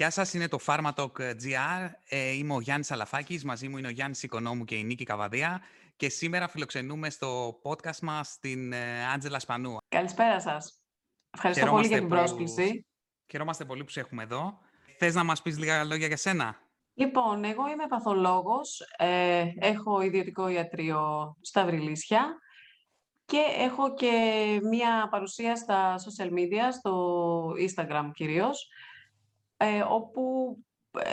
Γεια σας, είναι το PharmaTalk.gr. Ε, είμαι ο Γιάννης Αλαφάκης, μαζί μου είναι ο Γιάννης Οικονόμου και η Νίκη Καβαδία και σήμερα φιλοξενούμε στο podcast μας την ε, Άντζελα Σπανού. Καλησπέρα σας. Ευχαριστώ πολύ για την πρόσκληση. Χαιρόμαστε πολύ που σε έχουμε εδώ. Θες να μας πεις λίγα λόγια για σένα; Λοιπόν, εγώ είμαι παθολόγος, ε, έχω ιδιωτικό ιατρείο στα Βρυλίσια και έχω και μία παρουσία στα social media, στο Instagram κυρίως, ε, όπου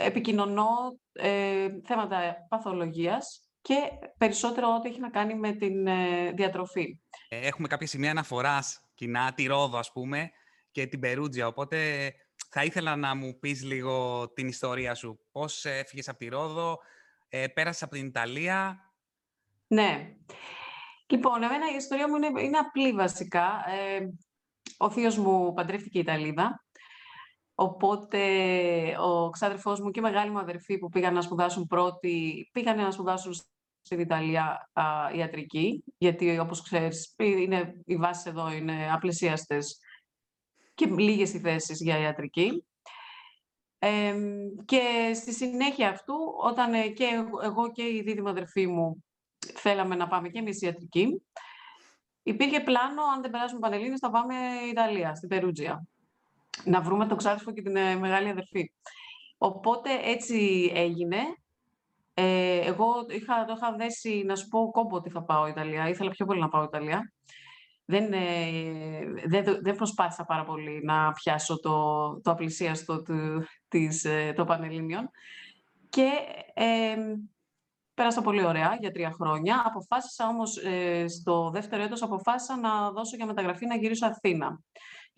επικοινωνώ ε, θέματα παθολογίας και περισσότερο ό,τι έχει να κάνει με την ε, διατροφή. Έχουμε κάποια σημεία αναφοράς κοινά, τη Ρόδο ας πούμε και την Περούτζια, οπότε θα ήθελα να μου πεις λίγο την ιστορία σου. Πώς έφυγες από τη Ρόδο, ε, πέρασες από την Ιταλία; Ναι. Λοιπόν, εμένα η ιστορία μου είναι, είναι απλή βασικά. Ε, ο θείος μου παντρεύτηκε Ιταλίδα Οπότε ο ξάδερφός μου και η μεγάλη μου αδερφή που πήγαν να σπουδάσουν πρώτοι, πήγαν να σπουδάσουν στην Ιταλία α, ιατρική, γιατί όπως ξέρεις είναι, οι βάσεις εδώ είναι απλησίαστες και λίγες οι θέσεις για ιατρική. και στη συνέχεια αυτού, όταν ε, και εγώ και η δίδυμη αδερφή μου θέλαμε να πάμε και εμείς ιατρική, υπήρχε πλάνο, αν δεν περάσουμε Πανελλήνες, θα πάμε Ιταλία, στην Περούτζια να βρούμε τον ξάδερφο και την ε, μεγάλη αδερφή. Οπότε έτσι έγινε. Ε, εγώ είχα, το είχα δέσει να σου πω κόμπο ότι θα πάω Ιταλία. Ήθελα πιο πολύ να πάω Ιταλία. Δεν, ε, δεν, δεν προσπάθησα πάρα πολύ να πιάσω το, το απλησίαστο του, της, ε, των Πανελλήνιων. Και ε, πέρασα πολύ ωραία για τρία χρόνια. Αποφάσισα όμως, ε, στο δεύτερο έτος, αποφάσισα να δώσω για μεταγραφή να γυρίσω Αθήνα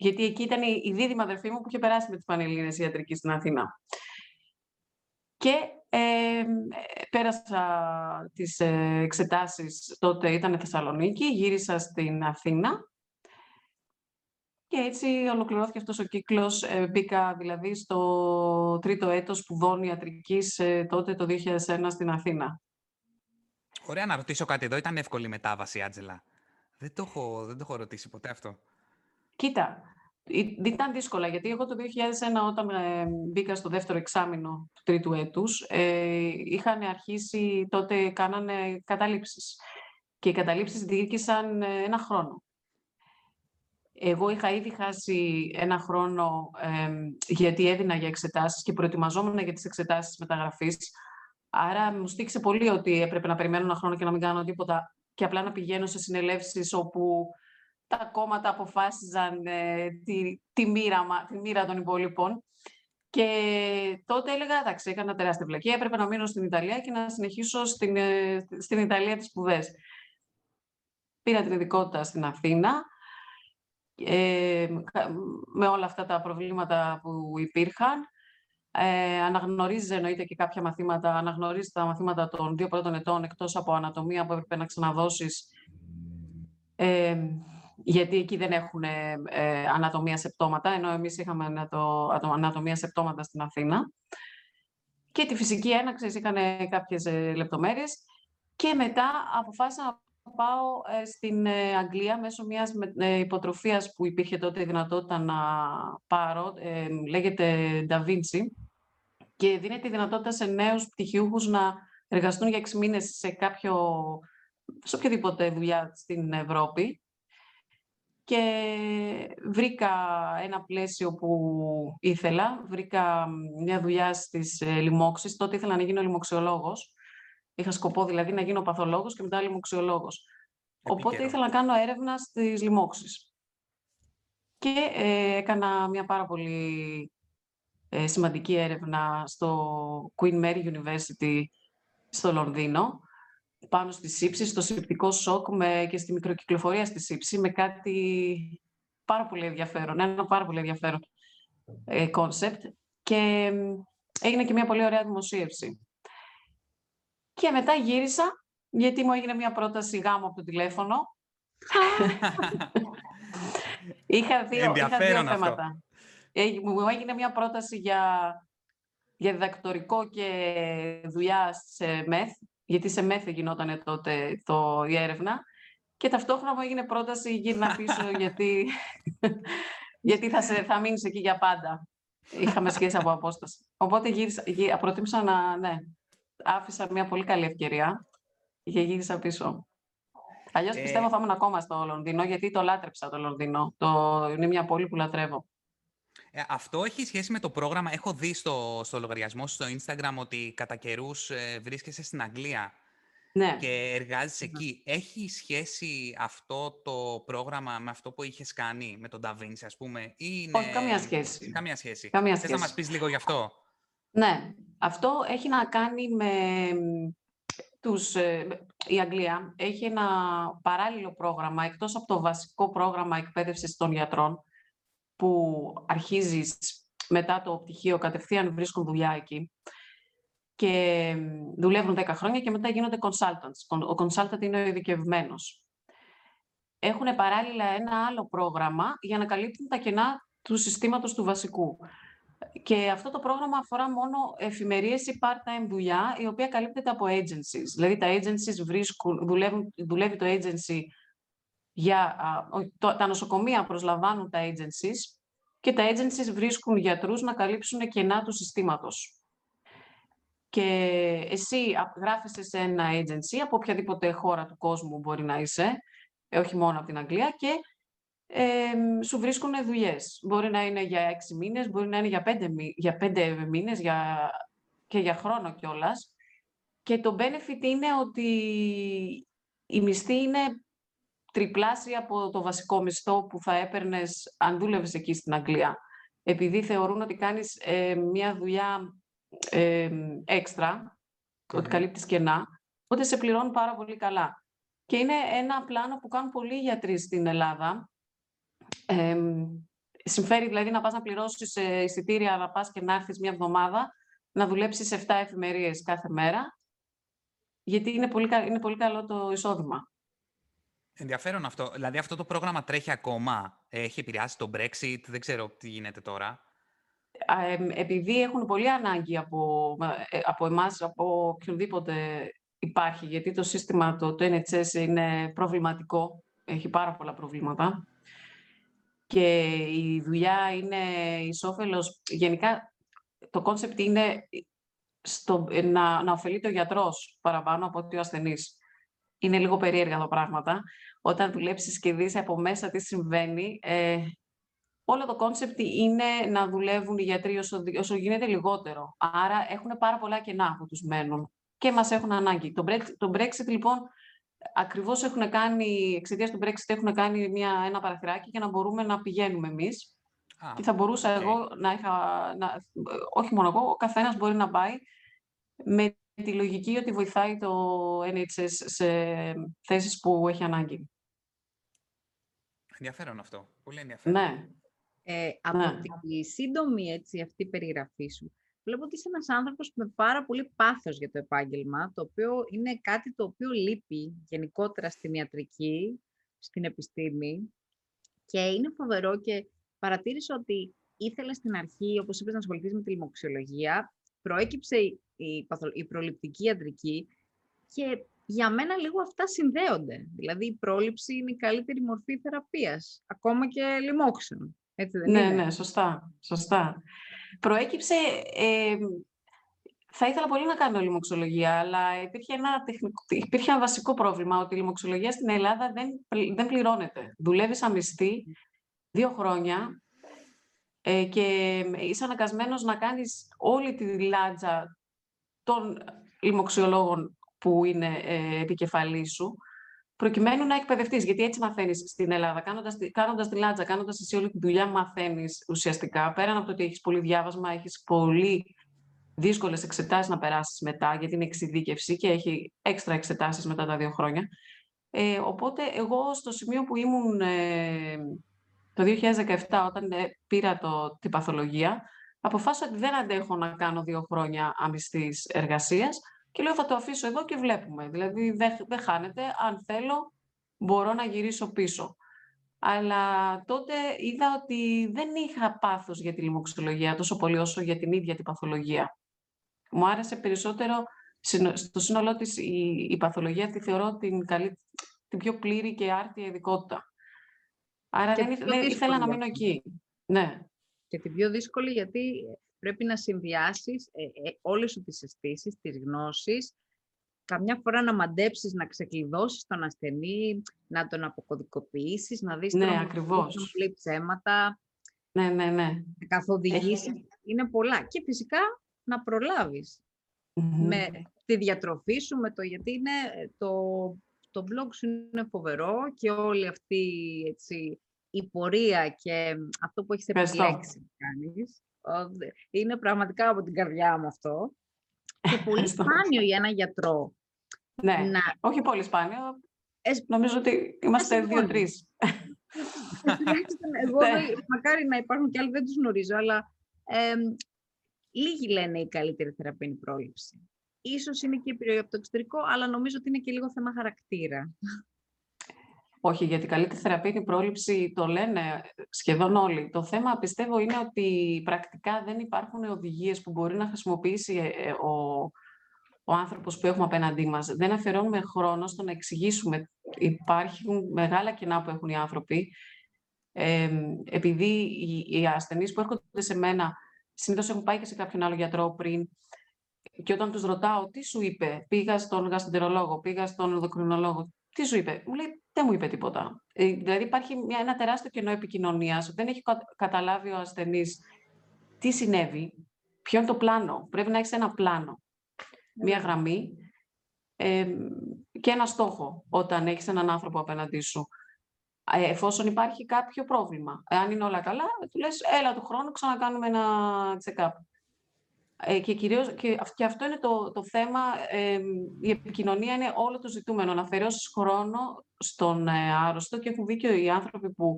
γιατί εκεί ήταν η δίδυμη αδερφή μου που είχε περάσει με τις Πανελλήνες ιατρική στην Αθήνα. Και ε, πέρασα τις ε, εξετάσεις, τότε ήταν Θεσσαλονίκη, γύρισα στην Αθήνα και έτσι ολοκληρώθηκε αυτός ο κύκλος. Ε, μπήκα δηλαδή στο τρίτο έτος σπουδών ιατρικής ε, τότε το 2001 στην Αθήνα. Ωραία να ρωτήσω κάτι εδώ. Ήταν εύκολη η μετάβαση, Άτζελα. Δεν το έχω, δεν το έχω ρωτήσει ποτέ αυτό. Κοίτα, ήταν δύσκολα, γιατί εγώ το 2001 όταν ε, μπήκα στο δεύτερο εξάμεινο του τρίτου έτους, ε, είχαν αρχίσει, τότε κάνανε καταλήψεις. Και οι καταλήψεις διήρκησαν ε, ένα χρόνο. Εγώ είχα ήδη χάσει ένα χρόνο γιατί έδινα για εξετάσεις και προετοιμαζόμουν για τις εξετάσεις μεταγραφής. Άρα μου στήξε πολύ ότι έπρεπε να περιμένω ένα χρόνο και να μην κάνω τίποτα και απλά να πηγαίνω σε συνελεύσεις όπου τα κόμματα αποφάσιζαν ε, τη, τη, μοίρα, τη μοίρα των υπόλοιπων. Και τότε έλεγα, εντάξει, έκανα τεράστια βλακία, έπρεπε να μείνω στην Ιταλία και να συνεχίσω στην, ε, στην Ιταλία τις σπουδές. Πήρα την ειδικότητα στην Αθήνα, ε, με όλα αυτά τα προβλήματα που υπήρχαν. Ε, αναγνωρίζει εννοείται και κάποια μαθήματα, αναγνωρίζει τα μαθήματα των δύο πρώτων ετών εκτός από ανατομία που έπρεπε να ξαναδώσεις ε, γιατί εκεί δεν έχουν ε, ανατομία σε πτώματα, ενώ εμείς είχαμε ανατο, ανατομία σε πτώματα στην Αθήνα. Και τη φυσική έναξη είχαν κάποιες ε, λεπτομέρειες. Και μετά αποφάσισα να πάω ε, στην ε, Αγγλία μέσω μιας ε, υποτροφίας που υπήρχε τότε η δυνατότητα να πάρω. λέγεται Da Vinci. Και δίνεται τη δυνατότητα σε νέους πτυχιούχους να εργαστούν για 6 μήνες σε, κάποιο, σε οποιαδήποτε δουλειά στην Ευρώπη και βρήκα ένα πλαίσιο που ήθελα. Βρήκα μια δουλειά στις ε, λοιμώξεις. Τότε ήθελα να γίνω λοιμοξιολόγος. Είχα σκοπό δηλαδή να γίνω παθολόγος και μετά λοιμοξιολόγος. Οπότε ήθελα να κάνω έρευνα στις λοιμώξεις. Και ε, έκανα μια πάρα πολύ ε, σημαντική έρευνα στο Queen Mary University στο Λονδίνο πάνω στη σήψη, στο σηπτικό σοκ με, και στη μικροκυκλοφορία στη σήψη με κάτι πάρα πολύ ενδιαφέρον, ένα πάρα πολύ ενδιαφέρον concept και έγινε και μια πολύ ωραία δημοσίευση. Και μετά γύρισα, γιατί μου έγινε μια πρόταση γάμου από το τηλέφωνο. είχα δύο, είχα δύο θέματα. Μου έγινε μια πρόταση για, για διδακτορικό και δουλειά σε ΜΕΘ, γιατί σε μέθε γινόταν τότε το, η έρευνα. Και ταυτόχρονα μου έγινε πρόταση γύρνα πίσω, γιατί, γιατί θα, σε, θα μείνεις εκεί για πάντα. Είχαμε σχέση από απόσταση. Οπότε γύρισα, γύ, προτίμησα να, ναι, άφησα μια πολύ καλή ευκαιρία και γύρισα πίσω. Αλλιώς ε... πιστεύω θα ήμουν ακόμα στο Λονδίνο, γιατί το λάτρεψα το Λονδίνο. Το... Είναι μια πόλη που λατρεύω. Ε, αυτό έχει σχέση με το πρόγραμμα. Έχω δει στο, στο λογαριασμό στο Instagram ότι κατά καιρούς ε, βρίσκεσαι στην Αγγλία ναι. και εργάζεσαι εκεί. Έχει σχέση αυτό το πρόγραμμα με αυτό που είχες κάνει με τον Νταβίντσι, ας πούμε, ή είναι... Όχι, καμία σχέση. Καμία σχέση. Καμία Θες να μας πεις λίγο γι' αυτό; Ναι, αυτό έχει να κάνει με τους, ε, η Αγγλία έχει ένα παράλληλο πρόγραμμα, εκτός από το βασικό πρόγραμμα εκπαίδευσης των γιατρών, που αρχίζεις μετά το πτυχίο, κατευθείαν βρίσκουν δουλειά εκεί και δουλεύουν 10 χρόνια και μετά γίνονται consultants. Ο consultant είναι ο ειδικευμένος. Έχουν παράλληλα ένα άλλο πρόγραμμα για να καλύπτουν τα κενά του συστήματος του βασικού. Και αυτό το πρόγραμμα αφορά μόνο εφημερίες ή part-time δουλειά, η οποία καλύπτεται από agencies. Δηλαδή τα agencies βρίσκουν, δουλεύουν, δουλεύει το agency για... τα νοσοκομεία προσλαμβάνουν τα agencies και τα agencies βρίσκουν γιατρούς να καλύψουν κενά του συστήματος. Και εσύ γράφεσαι σε ένα agency από οποιαδήποτε χώρα του κόσμου μπορεί να είσαι, ε, όχι μόνο από την Αγγλία, και ε, σου βρίσκουν δουλειές. Μπορεί να είναι για έξι μήνες, μπορεί να είναι για πέντε, για πέντε μήνες για, και για χρόνο κιόλας. Και το benefit είναι ότι η μισθή είναι τριπλάσια από το βασικό μισθό που θα έπαιρνες αν δούλευες εκεί στην Αγγλία. Επειδή θεωρούν ότι κάνεις ε, μια δουλειά ε, έξτρα, ότι καλύπτεις κενά, οπότε σε πληρώνουν πάρα πολύ καλά. Και είναι ένα πλάνο που κάνουν πολλοί γιατροί στην Ελλάδα, ε, συμφέρει δηλαδή να πας να πληρώσεις ε, εισιτήρια, να πας και να έρθεις μια εβδομάδα, να δουλέψεις 7 εφημερίες κάθε μέρα, γιατί είναι πολύ, είναι πολύ καλό το εισόδημα. Ενδιαφέρον αυτό. Δηλαδή αυτό το πρόγραμμα τρέχει ακόμα; Έχει επηρεάσει το Brexit, δεν ξέρω τι γίνεται τώρα. Επειδή έχουν πολύ ανάγκη από, ε, από εμάς, από οποιονδήποτε υπάρχει, γιατί το σύστημα, το, το NHS είναι προβληματικό, έχει πάρα πολλά προβλήματα και η δουλειά είναι εις όφελος. Γενικά, το concept είναι στο, να, να ωφελείται ο γιατρός παραπάνω από ότι ο ασθενής. Είναι λίγο περίεργα τα πράγματα. Όταν δουλέψεις και δεις από μέσα τι συμβαίνει, ε, όλο το concept είναι να δουλεύουν οι γιατροί όσο, όσο γίνεται λιγότερο. Άρα έχουν πάρα πολλά κενά που τους μένουν και μας έχουν ανάγκη. Το Brexit, το Brexit λοιπόν, ακριβώς έχουν κάνει, εξαιτίας του Brexit έχουν κάνει μια, ένα παραθυράκι για να μπορούμε να πηγαίνουμε εμείς. Ah, και θα μπορούσα εγώ να είχα, να, όχι μόνο εγώ, ο καθένας μπορεί να πάει με τη λογική ότι βοηθάει το NHS σε θέσεις που έχει ανάγκη. Ενδιαφέρον αυτό. Πολύ ενδιαφέρον. Ναι. Ε, από ναι. τη σύντομη έτσι, αυτή περιγραφή σου, βλέπω ότι είσαι ένας άνθρωπος με πάρα πολύ πάθος για το επάγγελμα, το οποίο είναι κάτι το οποίο λείπει γενικότερα στην ιατρική, στην επιστήμη και είναι φοβερό και παρατήρησα ότι ήθελες στην αρχή, όπως είπες, να ασχοληθείς με τη λοιμοξιολογία, προέκυψε η, η προληπτική ιατρική και για μένα λίγο αυτά συνδέονται. Δηλαδή η πρόληψη είναι η καλύτερη μορφή θεραπείας, ακόμα και λοιμόξεων. Έτσι δεν ναι, είναι; ναι, σωστά, σωστά. Προέκυψε, ε, θα ήθελα πολύ να κάνω λοιμοξιολογία, αλλά υπήρχε ένα, τεχνικό, υπήρχε ένα βασικό πρόβλημα, ότι η λοιμοξιολογία στην Ελλάδα δεν, δεν πληρώνεται. Δουλεύει αμυστή δύο χρόνια ε, και είσαι αναγκασμένος να κάνεις όλη τη λάτζα των λοιμοξιολόγων που είναι ε, επικεφαλής σου, προκειμένου να εκπαιδευτείς. Γιατί έτσι μαθαίνεις στην Ελλάδα. Κάνοντας κάνοντας τη λάτζα, κάνοντας εσύ όλη τη δουλειά, μαθαίνεις ουσιαστικά. Πέραν από το ότι έχεις πολύ διάβασμα, έχεις πολύ δύσκολες εξετάσεις να περάσεις μετά, γιατί είναι εξειδίκευση και έχει έξτρα εξετάσεις μετά τα δύο χρόνια. Ε, οπότε, εγώ στο σημείο που ήμουν ε, το 2017, όταν ε, πήρα το, την παθολογία, αποφάσισα ότι δεν αντέχω να κάνω δύο χρόνια αμυστής εργασίας και λέω θα το αφήσω εδώ και βλέπουμε. Δηλαδή δεν, δεν χάνεται. Αν θέλω μπορώ να γυρίσω πίσω. Αλλά τότε είδα ότι δεν είχα πάθος για τη λοιμοξιολογία τόσο πολύ όσο για την ίδια την παθολογία. Μου άρεσε περισσότερο στο σύνολό της η, η παθολογία τη θεωρώ την, καλή, την πιο πλήρη και άρτια ειδικότητα. Άρα δεν, δεν ήθελα να μείνω εκεί. Ναι. Και την πιο δύσκολη γιατί πρέπει να συνδυάσεις ε, ε, όλες σου τις αισθήσεις, τις γνώσεις, καμιά φορά να μαντέψεις, να ξεκλειδώσεις τον ασθενή, να τον αποκωδικοποιήσεις, να δεις ναι, ακριβώς. πολύ ψέματα, ναι, ναι, ναι. να καθοδηγήσεις. Είναι πολλά. Και φυσικά να προλαβεις με τη διατροφή σου, με το γιατί είναι το, το blog σου είναι φοβερό και όλη αυτή έτσι, η πορεία και αυτό που έχεις επιλέξει να κάνεις. Είναι πραγματικά από την καρδιά μου αυτό. Και πολύ σπάνιο για ένα γιατρό. Ναι, να... όχι πολύ σπάνιο. Νομίζω ότι είμαστε δύο-τρεις. Εγώ, ναι. μακάρι να υπάρχουν και άλλοι, δεν τους γνωρίζω, αλλά ε, λίγοι λένε η καλύτερη θεραπεία είναι η πρόληψη. Ίσως είναι και η επιρροή από το εξωτερικό, αλλά νομίζω ότι είναι και λίγο θέμα χαρακτήρα. Όχι, γιατί καλύτερη θεραπεία είναι η πρόληψη, το λένε σχεδόν όλοι. Το θέμα πιστεύω είναι ότι πρακτικά δεν υπάρχουν οδηγίες που μπορεί να χρησιμοποιήσει ε, ε, ο, ο άνθρωπος που έχουμε απέναντί μας. Δεν αφιερώνουμε χρόνο στο να εξηγήσουμε. Υπάρχουν μεγάλα κενά που έχουν οι άνθρωποι. Ε, επειδή οι, οι ασθενείς που έρχονται σε μένα συνήθως έχουν πάει και σε κάποιον άλλο γιατρό πριν και όταν τους ρωτάω τι σου είπε, πήγα στον γαστεντερολόγο, πήγα στον ενδοκρινολόγο, τι σου είπε, μου λέει δεν μου είπε τίποτα. Ε, δηλαδή υπάρχει μια, ένα τεράστιο κενό επικοινωνίας. Δεν έχει καταλάβει ο ασθενής τι συνέβη, ποιο είναι το πλάνο. Πρέπει να έχεις ένα πλάνο, μια ναι. γραμμή ε, και ένα στόχο όταν έχεις έναν άνθρωπο απέναντί σου. Ε, εφόσον υπάρχει κάποιο πρόβλημα. Αν είναι όλα καλά, του λες, έλα του χρόνου, ξανακάνουμε ένα check-up. Ε, και, κυρίως, και, και αυτό είναι το, το θέμα, ε, η επικοινωνία είναι όλο το ζητούμενο, να αφαιρώσεις χρόνο στον ε, άρρωστο και έχουν δίκιο οι άνθρωποι που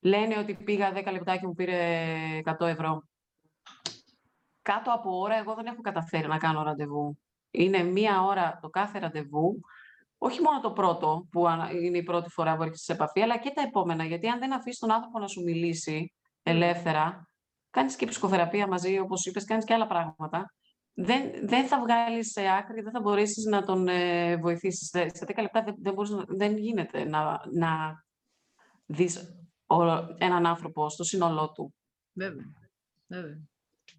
λένε ότι πήγα 10 λεπτά και μου πήρε 100 ευρώ. Κάτω από ώρα εγώ δεν έχω καταφέρει να κάνω ραντεβού. Είναι μία ώρα το κάθε ραντεβού, όχι μόνο το πρώτο που είναι η πρώτη φορά που έρχεσαι σε επαφή, αλλά και τα επόμενα. Γιατί αν δεν αφήσεις τον άνθρωπο να σου μιλήσει ελεύθερα, κάνεις και ψυχοθεραπεία μαζί, όπως είπες, κάνεις και άλλα πράγματα. Δεν, δεν θα βγάλεις σε άκρη, δεν θα μπορέσεις να τον ε, βοηθήσεις. Σε 10 λεπτά δεν, δεν, μπορείς, δεν γίνεται να, να δεις έναν άνθρωπο στο σύνολό του. Βέβαια. Βέβαια.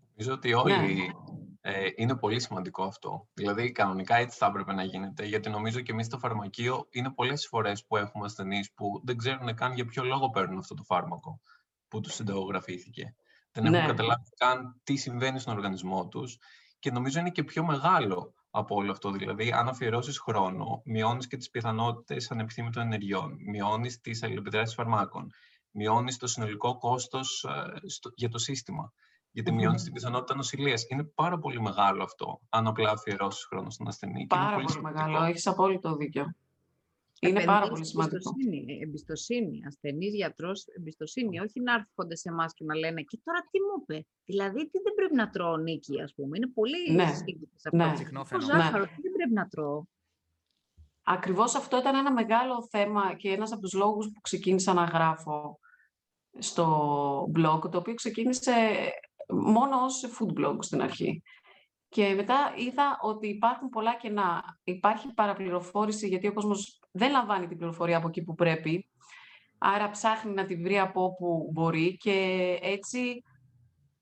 Νομίζω ότι όλοι ναι. ε, είναι πολύ σημαντικό αυτό. Δηλαδή, κανονικά έτσι θα έπρεπε να γίνεται, γιατί νομίζω και εμείς στο φαρμακείο είναι πολλές φορές που έχουμε ασθενείς που δεν ξέρουν καν για ποιο λόγο παίρνουν αυτό το φάρμακο που τους συνταγογραφήθηκε δεν ναι. έχουν καταλάβει καν τι συμβαίνει στον οργανισμό τους και νομίζω είναι και πιο μεγάλο από όλο αυτό. Δηλαδή, αν αφιερώσεις χρόνο, μειώνεις και τις πιθανότητες ανεπιθύμητων ενεργειών, μειώνεις τις αλληλεπιδράσεις φαρμάκων, μειώνεις το συνολικό κόστος ε, για το σύστημα. Γιατί μειώνεις την πιθανότητα νοσηλείας. Είναι πάρα πολύ μεγάλο αυτό, αν απλά αφιερώσεις χρόνο στον ασθενή. Πάρα πολύ, πολύ μεγάλο. Έχεις απόλυτο δίκιο. Είναι πάρα πολύ σημαντικό. Εμπιστοσύνη, εμπιστοσύνη ασθενής γιατρός, εμπιστοσύνη, όχι να έρχονται σε εμάς και να λένε «Και τώρα τι μου είπε, δηλαδή τι δεν πρέπει να τρώω νίκη, ας πούμε». Είναι πολύ ναι. αυτό. Ναι. Το ζάχαρος, ναι. τι δεν πρέπει να τρώω. Ακριβώς αυτό ήταν ένα μεγάλο θέμα και ένας από τους λόγους που ξεκίνησα να γράφω στο blog, το οποίο ξεκίνησε μόνο ως food blog στην αρχή. Και μετά είδα ότι υπάρχουν πολλά κενά. Υπάρχει παραπληροφόρηση, γιατί ο κόσμος δεν λαμβάνει την πληροφορία από εκεί που πρέπει. Άρα ψάχνει να τη βρει από όπου μπορεί και έτσι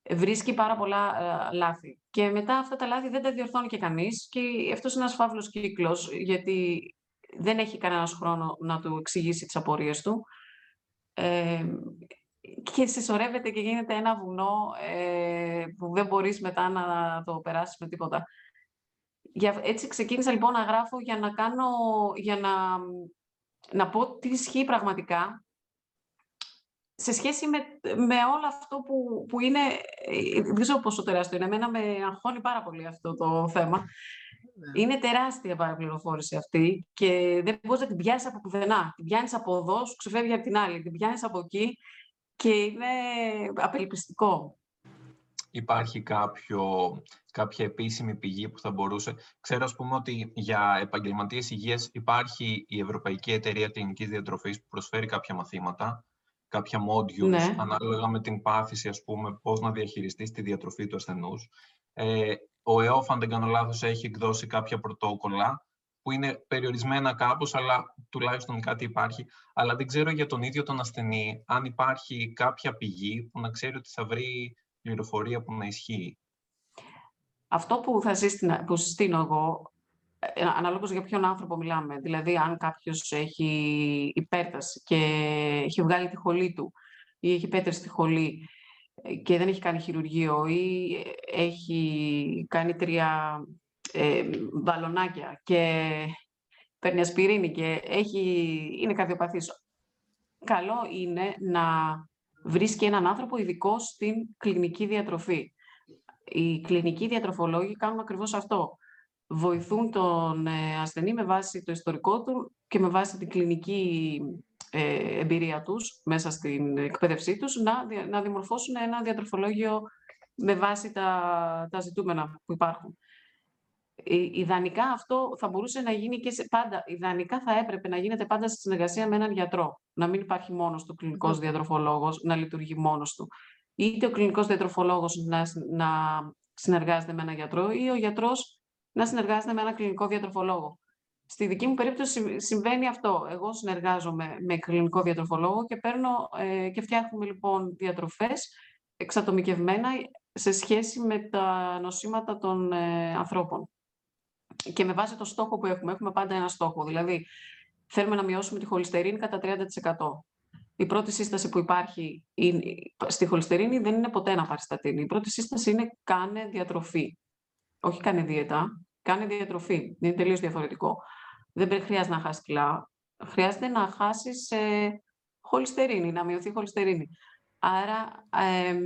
βρίσκει πάρα πολλά ε, λάθη. Και μετά αυτά τα λάθη δεν τα διορθώνει και κανείς και αυτός είναι ένας φαύλος κύκλος, γιατί δεν έχει κανένας χρόνο να του εξηγήσει τις απορίες του. Ε, και συσσωρεύεται και γίνεται ένα βουνό ε, που δεν μπορείς μετά να το περάσεις με τίποτα. Για, έτσι ξεκίνησα λοιπόν να γράφω για να κάνω, για να, να πω τι ισχύει πραγματικά σε σχέση με, με όλο αυτό που, που είναι, ε, δεν ξέρω πόσο τεράστιο είναι, εμένα με αγχώνει πάρα πολύ αυτό το θέμα. Ναι. Είναι τεράστια παραπληροφόρηση αυτή και δεν μπορείς να την πιάσεις από πουθενά. Την πιάνεις από εδώ, σου ξεφεύγει από την άλλη. Την πιάνεις από εκεί και είναι απελπιστικό. Υπάρχει κάποιο, κάποια επίσημη πηγή που θα μπορούσε... Ξέρω, ας πούμε, ότι για επαγγελματίες υγείας υπάρχει η Ευρωπαϊκή Εταιρεία Κλινικής Διατροφής που προσφέρει κάποια μαθήματα, κάποια modules, ναι. ανάλογα με την πάθηση, ας πούμε, πώς να διαχειριστείς τη διατροφή του ασθενούς. Ε, ο ΕΟΦ, αν δεν κάνω λάθος, έχει εκδώσει κάποια πρωτόκολλα που είναι περιορισμένα κάπως, αλλά τουλάχιστον κάτι υπάρχει. Αλλά δεν ξέρω για τον ίδιο τον ασθενή αν υπάρχει κάποια πηγή που να ξέρει ότι θα βρει πληροφορία που να ισχύει. Αυτό που θα συστήνω, που συστήνω εγώ, ε, αναλόγως για ποιον άνθρωπο μιλάμε, δηλαδή αν κάποιος έχει υπέρταση και έχει βγάλει τη χολή του ή έχει πέτρες στη χολή ε, και δεν έχει κάνει χειρουργείο ή έχει κάνει τρία ε, μπαλονάκια και παίρνει ασπιρίνη και έχει, είναι καρδιοπαθής. Καλό είναι να βρίσκει έναν άνθρωπο ειδικό στην κλινική διατροφή. Οι κλινικοί διατροφολόγοι κάνουν ακριβώς αυτό. Βοηθούν τον ε, ασθενή με βάση το ιστορικό του και με βάση την κλινική ε, εμπειρία τους μέσα στην εκπαίδευσή τους να, να δημορφώσουν ένα διατροφολόγιο με βάση τα, τα ζητούμενα που υπάρχουν. Ε, ιδανικά αυτό θα μπορούσε να γίνει και σε πάντα. Ιδανικά θα έπρεπε να γίνεται πάντα στη συνεργασία με έναν γιατρό. Να μην υπάρχει μόνος του κλινικός διατροφολόγος, να λειτουργεί μόνος του. Είτε ο κλινικός διατροφολόγος να, να συνεργάζεται με έναν γιατρό, ή ο γιατρός να συνεργάζεται με έναν κλινικό διατροφολόγο. Στη δική μου περίπτωση συμβαίνει αυτό. Εγώ συνεργάζομαι με κλινικό διατροφολόγο και, παίρνω, ε, και φτιάχνουμε λοιπόν διατροφές εξατομικευμένα σε σχέση με τα νοσήματα των ε, ανθρώπων και με βάση το στόχο που έχουμε. Έχουμε πάντα ένα στόχο. Δηλαδή, θέλουμε να μειώσουμε τη χολυστερίνη κατά 30%. Η πρώτη σύσταση που υπάρχει στη χολυστερίνη δεν είναι ποτέ να πάρει στατίνη. Η πρώτη σύσταση είναι κάνε διατροφή. Όχι κάνε δίαιτα, κάνε διατροφή. Είναι τελείως διαφορετικό. Δεν χρειάζεται να χάσεις κιλά. Χρειάζεται να χάσεις ε, χολυστερίνη, να μειωθεί η χολυστερίνη. Άρα, ε,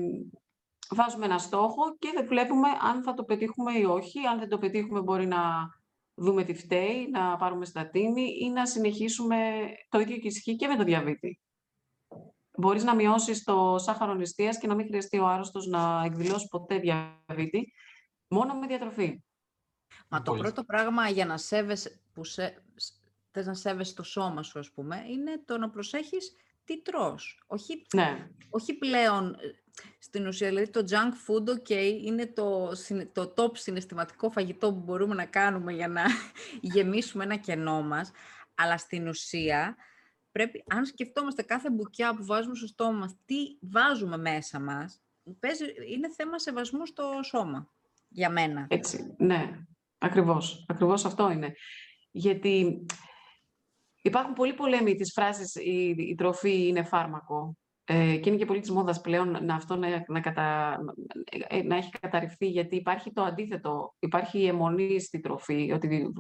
βάζουμε ένα στόχο και βλέπουμε αν θα το πετύχουμε ή όχι. Αν δεν το πετύχουμε μπορεί να δούμε τι φταίει, να πάρουμε στατίνη ή να συνεχίσουμε το ίδιο και ισχύει και με το διαβήτη. Μπορείς να μειώσεις το σάχαρο νηστείας και να μην χρειαστεί ο άρρωστος να εκδηλώσει ποτέ διαβήτη, μόνο με διατροφή. Μα το πρώτο πράγμα για να σέβεσαι, που σε, θες να σέβεσαι το σώμα σου, ας πούμε, είναι το να προσέχεις τι τρως. Όχι, ναι. όχι πλέον στην ουσία, δηλαδή το junk food, ok, είναι το, το top συναισθηματικό φαγητό που μπορούμε να κάνουμε για να γεμίσουμε ένα κενό μας, αλλά στην ουσία πρέπει, αν σκεφτόμαστε κάθε μπουκιά που βάζουμε στο στόμα μας, τι βάζουμε μέσα μας, παίζει, είναι θέμα σεβασμού στο σώμα, για μένα. Έτσι, ναι, ακριβώς, ακριβώς αυτό είναι. Γιατί υπάρχουν πολλοί πολέμοι της φράσης η, η τροφή είναι φάρμακο. Ε, και είναι και πολύ της μόδας πλέον να αυτό να, να, κατα, ε, να έχει καταρριφθεί, γιατί υπάρχει το αντίθετο. Υπάρχει η αιμονή στη τροφή, ότι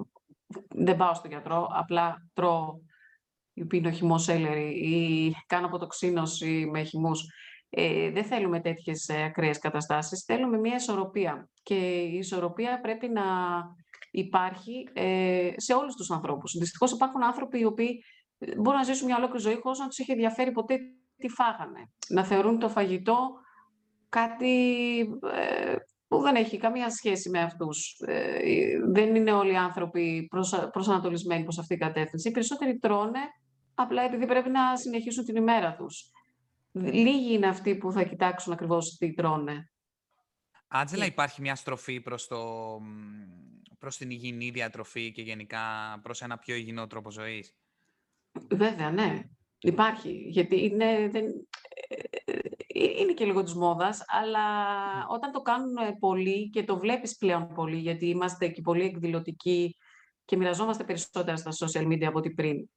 δεν πάω στο γιατρό, απλά τρώω πίνω χυμός σέλερι ή κάνω αποτοξίνωση με χυμούς. Ε, δεν θέλουμε τέτοιες ε, ακραίες καταστάσεις, θέλουμε μια ισορροπία. Και η ισορροπία πρέπει να υπάρχει ε, σε όλους τους ανθρώπους. Δυστυχώς υπάρχουν άνθρωποι οι οποίοι μπορούν να ζήσουν μια ολόκληρη ζωή χωρίς να τους έχει ενδιαφέρει ποτέ τι φάγανε. Να θεωρούν το φαγητό κάτι ε, που δεν έχει καμία σχέση με αυτούς. Ε, δεν είναι όλοι οι άνθρωποι προσανατολισμένοι προς αυτή την κατεύθυνση. Οι περισσότεροι τρώνε απλά επειδή πρέπει να συνεχίσουν την ημέρα τους. Λίγοι είναι αυτοί που θα κοιτάξουν ακριβώς τι τρώνε. Άντζελα, υπάρχει μια στροφή προς, το, προς την υγιεινή διατροφή και γενικά προς ένα πιο υγιεινό τρόπο ζωής. Βέβαια, ναι. Υπάρχει, γιατί είναι, δεν, ε, είναι και λίγο της μόδας, αλλά όταν το κάνουν πολλοί και το βλέπεις πλέον πολύ, γιατί είμαστε και πολύ εκδηλωτικοί και μοιραζόμαστε περισσότερα στα social media από ό,τι πριν.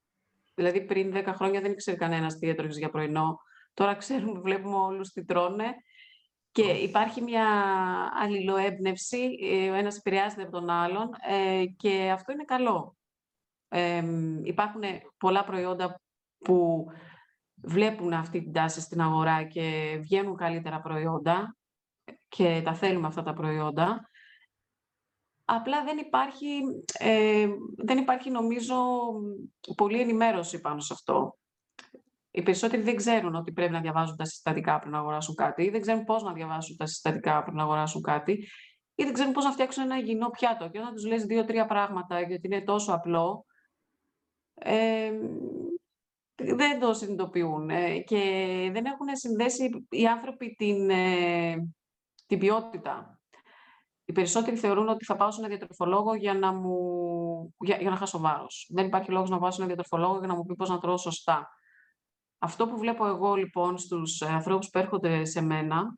Δηλαδή πριν 10 χρόνια δεν ήξερε κανένας τι έτρωγε για πρωινό. Τώρα ξέρουμε, βλέπουμε όλους τι τρώνε και υπάρχει μια αλληλοέμπνευση, ε, ο ένας επηρεάζεται από τον άλλον ε, και αυτό είναι καλό. Ε, υπάρχουν πολλά προϊόντα που βλέπουν αυτή την τάση στην αγορά και βγαίνουν καλύτερα προϊόντα και τα θέλουμε αυτά τα προϊόντα. Απλά δεν υπάρχει, ε, δεν υπάρχει νομίζω πολλή ενημέρωση πάνω σε αυτό. Οι περισσότεροι δεν ξέρουν ότι πρέπει να διαβάζουν τα συστατικά πριν να αγοράσουν κάτι ή δεν ξέρουν πώς να διαβάσουν τα συστατικά πριν να αγοράσουν κάτι ή δεν ξέρουν πώς να φτιάξουν ένα υγιεινό πιάτο. Και όταν τους λες δύο-τρία πράγματα γιατί είναι τόσο απλό, ε, δεν το συνειδητοποιούν ε, και δεν έχουν συνδέσει οι άνθρωποι την, ε, την ποιότητα. οι περισσότεροι θεωρούν ότι θα πάω σε ένα διατροφολόγο για να, μου... για, για να χάσω βάρος. Δεν υπάρχει λόγος να πάω σε ένα διατροφολόγο για να μου πει πώς να τρώω σωστά. Αυτό που βλέπω εγώ λοιπόν στους ανθρώπους που έρχονται σε μένα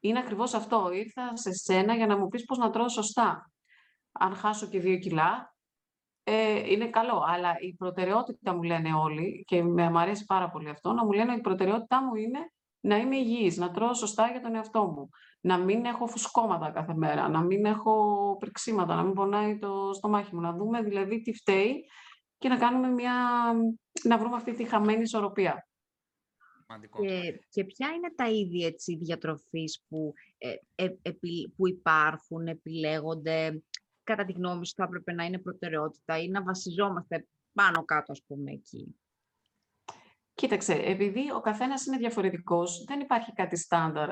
είναι ακριβώς αυτό. Ήρθα σε σένα για να μου πεις πώς να τρώω σωστά. Αν χάσω και δύο κιλά, ε, είναι καλό. Αλλά η προτεραιότητα μου λένε όλοι, και με αρέσει πάρα πολύ αυτό, να μου λένε ότι η προτεραιότητά μου είναι να είμαι υγιής, να τρώω σωστά για τον εαυτό μου, να μην έχω φουσκώματα κάθε μέρα, να μην έχω πριξίματα, να μην πονάει το στομάχι μου, να δούμε δηλαδή τι φταίει και να κάνουμε μια, να βρούμε αυτή τη χαμένη ισορροπία. Και, και ποια είναι τα είδη έτσι, διατροφής που, ε, ε, που υπάρχουν, επιλέγονται, κατά τη γνώμη σου θα έπρεπε να είναι προτεραιότητα ή να βασιζόμαστε πάνω κάτω, ας πούμε, εκεί; Κοίταξε, επειδή ο καθένας είναι διαφορετικός, δεν υπάρχει κάτι στάνταρ.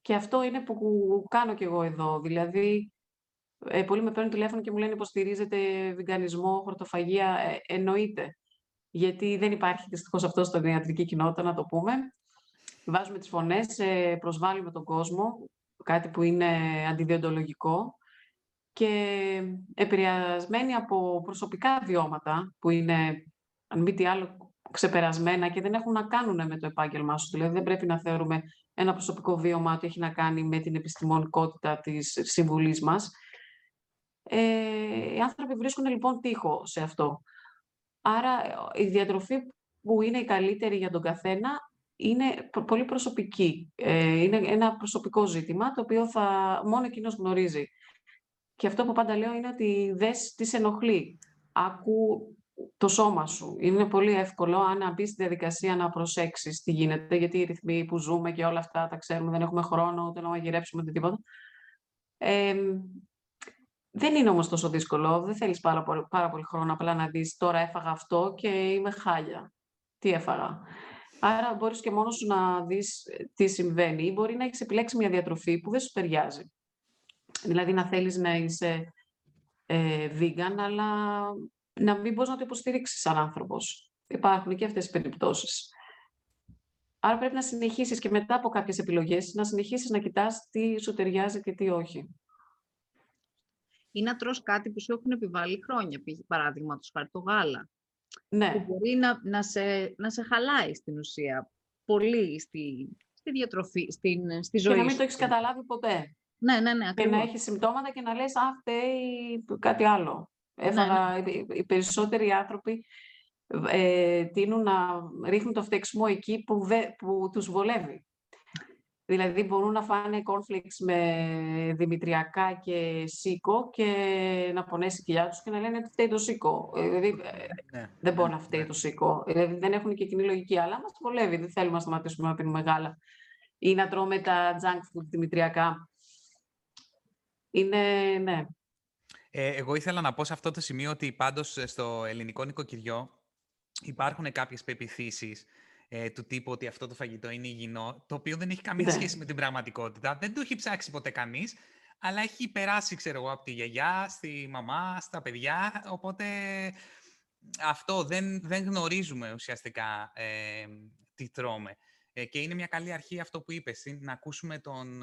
και αυτό είναι που κάνω κι εγώ εδώ. Δηλαδή, ε, πολλοί με παίρνουν τηλέφωνο και μου λένε υποστηρίζετε βιγκανισμό, χορτοφαγία. Ε, εννοείται. Γιατί δεν υπάρχει δυστυχώς αυτό στην ιατρική κοινότητα, να το πούμε. Βάζουμε τις φωνές, ε, προσβάλλουμε τον κόσμο, κάτι που είναι αντιδιοντολογικό και επηρεασμένοι από προσωπικά βιώματα που είναι, αν μη τι άλλο, ξεπερασμένα και δεν έχουν να κάνουν με το επάγγελμά σου. Δηλαδή δεν πρέπει να θεωρούμε ένα προσωπικό βίωμα ότι έχει να κάνει με την επιστημονικότητα της συμβουλής μας. Ε, οι άνθρωποι βρίσκουν λοιπόν τείχο σε αυτό. Άρα η διατροφή που είναι η καλύτερη για τον καθένα είναι πολύ προσωπική. Ε, είναι ένα προσωπικό ζήτημα το οποίο θα, μόνο εκείνος γνωρίζει. Και αυτό που πάντα λέω είναι ότι δες τι σε ενοχλεί. Άκου το σώμα σου. Είναι πολύ εύκολο αν μπεις στη διαδικασία να προσέξεις τι γίνεται, γιατί οι ρυθμοί που ζούμε και όλα αυτά τα ξέρουμε, δεν έχουμε χρόνο ούτε να μαγειρέψουμε ούτε τίποτα. Ε, δεν είναι όμως τόσο δύσκολο, δεν θέλεις πάρα, πολύ, πάρα πολύ χρόνο απλά να δεις τώρα έφαγα αυτό και είμαι χάλια. Τι έφαγα. Άρα μπορείς και μόνος σου να δεις τι συμβαίνει ή μπορεί να έχεις επιλέξει μια διατροφή που δεν σου ταιριάζει. Δηλαδή να θέλεις να είσαι ε, vegan, αλλά να μην μπορείς να το υποστηρίξεις σαν άνθρωπος. Υπάρχουν και αυτές οι περιπτώσεις. Άρα πρέπει να συνεχίσεις και μετά από κάποιες επιλογές, να συνεχίσεις να κοιτάς τι σου ταιριάζει και τι όχι. Ή να τρως κάτι που σου έχουν επιβάλει χρόνια, παράδειγμα το χάρη το γάλα. Ναι. Που μπορεί να, να, σε, να σε χαλάει στην ουσία πολύ στη, στη διατροφή, στην, στη ζωή Και να μην το έχεις καταλάβει ποτέ. Ναι, ναι, ναι. Και να έχεις συμπτώματα και να λες, α, φταίει κάτι άλλο. Ναι, Έφαγα, ναι. οι περισσότεροι άνθρωποι ε, τείνουν να ρίχνουν το φταίξιμο εκεί που, βε, που τους βολεύει. Δηλαδή μπορούν να φάνε cornflakes με δημητριακά και σίκο και να πονέσει η κοιλιά τους και να λένε ότι φταίει το σίκο. Δηλαδή ε, ναι, δεν μπορεί να φταίει το σίκο. Δηλαδή δεν έχουν και κοινή λογική, αλλά μας βολεύει. Δεν θέλουμε να σταματήσουμε να πίνουμε γάλα ή να τρώμε τα junk food δημητριακά. Είναι, ναι. Ε, εγώ ήθελα να πω σε αυτό το σημείο ότι πάντως ε, στο ελληνικό νοικοκυριό υπάρχουν κάποιες πεπιθήσεις ε, του τύπου ότι αυτό το φαγητό είναι υγιεινό, το οποίο δεν έχει καμία ναι. σχέση με την πραγματικότητα. Δεν το έχει ψάξει ποτέ κανείς, αλλά έχει περάσει, ξέρω εγώ, από τη γιαγιά, στη μαμά, στα παιδιά, οπότε αυτό δεν, δεν γνωρίζουμε ουσιαστικά ε, τι τρώμε. Ε, και είναι μια καλή αρχή αυτό που είπες, να ακούσουμε τον,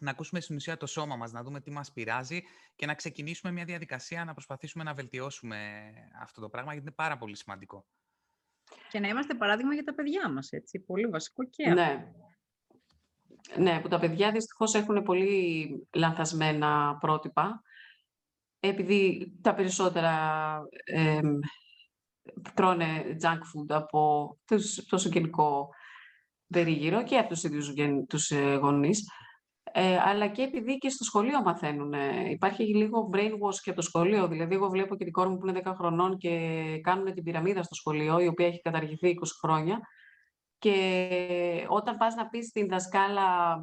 να ακούσουμε στην ουσία το σώμα μας, να δούμε τι μας πειράζει και να ξεκινήσουμε μια διαδικασία να προσπαθήσουμε να βελτιώσουμε αυτό το πράγμα, γιατί είναι πάρα πολύ σημαντικό. Και να είμαστε παράδειγμα για τα παιδιά μας, έτσι. Πολύ βασικό και αυτό. Ναι. Ναι, που τα παιδιά δυστυχώς έχουν πολύ λανθασμένα πρότυπα, επειδή τα περισσότερα ε, τρώνε junk food από το συγγενικό περίγυρο και από τους ίδιους τους ε, γονείς. Ε, αλλά και επειδή και στο σχολείο μαθαίνουν. Υπάρχει λίγο brainwash και από το σχολείο. Δηλαδή, εγώ βλέπω και την κόρη μου που είναι 10 χρονών και κάνουν την πυραμίδα στο σχολείο, η οποία έχει καταργηθεί 20 χρόνια. Και όταν πας να πεις στην δασκάλα,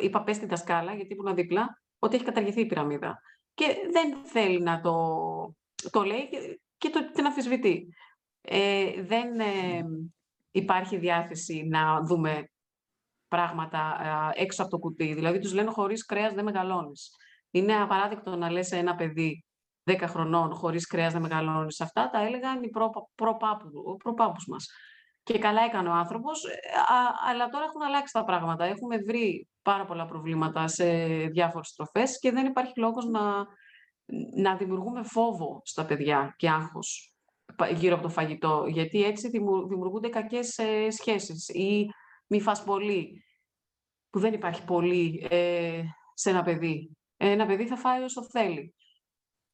είπα πες στην δασκάλα, γιατί ήμουν δίπλα, ότι έχει καταργηθεί η πυραμίδα. Και δεν θέλει να το, το λέει και το, την αφισβητεί. Ε, δεν ε, υπάρχει διάθεση να δούμε πράγματα έξω από το κουτί. Δηλαδή τους λένε χωρίς κρέας δεν μεγαλώνεις. Είναι απαράδεκτο να λες σε ένα παιδί 10 χρονών χωρίς κρέας δεν μεγαλώνεις. Αυτά τα έλεγαν οι προ, προπάπου, προπάπους μας. Και καλά έκανε ο άνθρωπος, ε, αλλά τώρα έχουν αλλάξει τα πράγματα. Έχουμε βρει πάρα πολλά προβλήματα σε διάφορες τροφές και δεν υπάρχει λόγος να, να δημιουργούμε φόβο στα παιδιά και άγχος γύρω από το φαγητό, γιατί έτσι δημιουργούνται κακές ε, σχέσεις ή μη φας πολύ, που δεν υπάρχει πολύ ε, σε ένα παιδί. Ένα παιδί θα φάει όσο θέλει.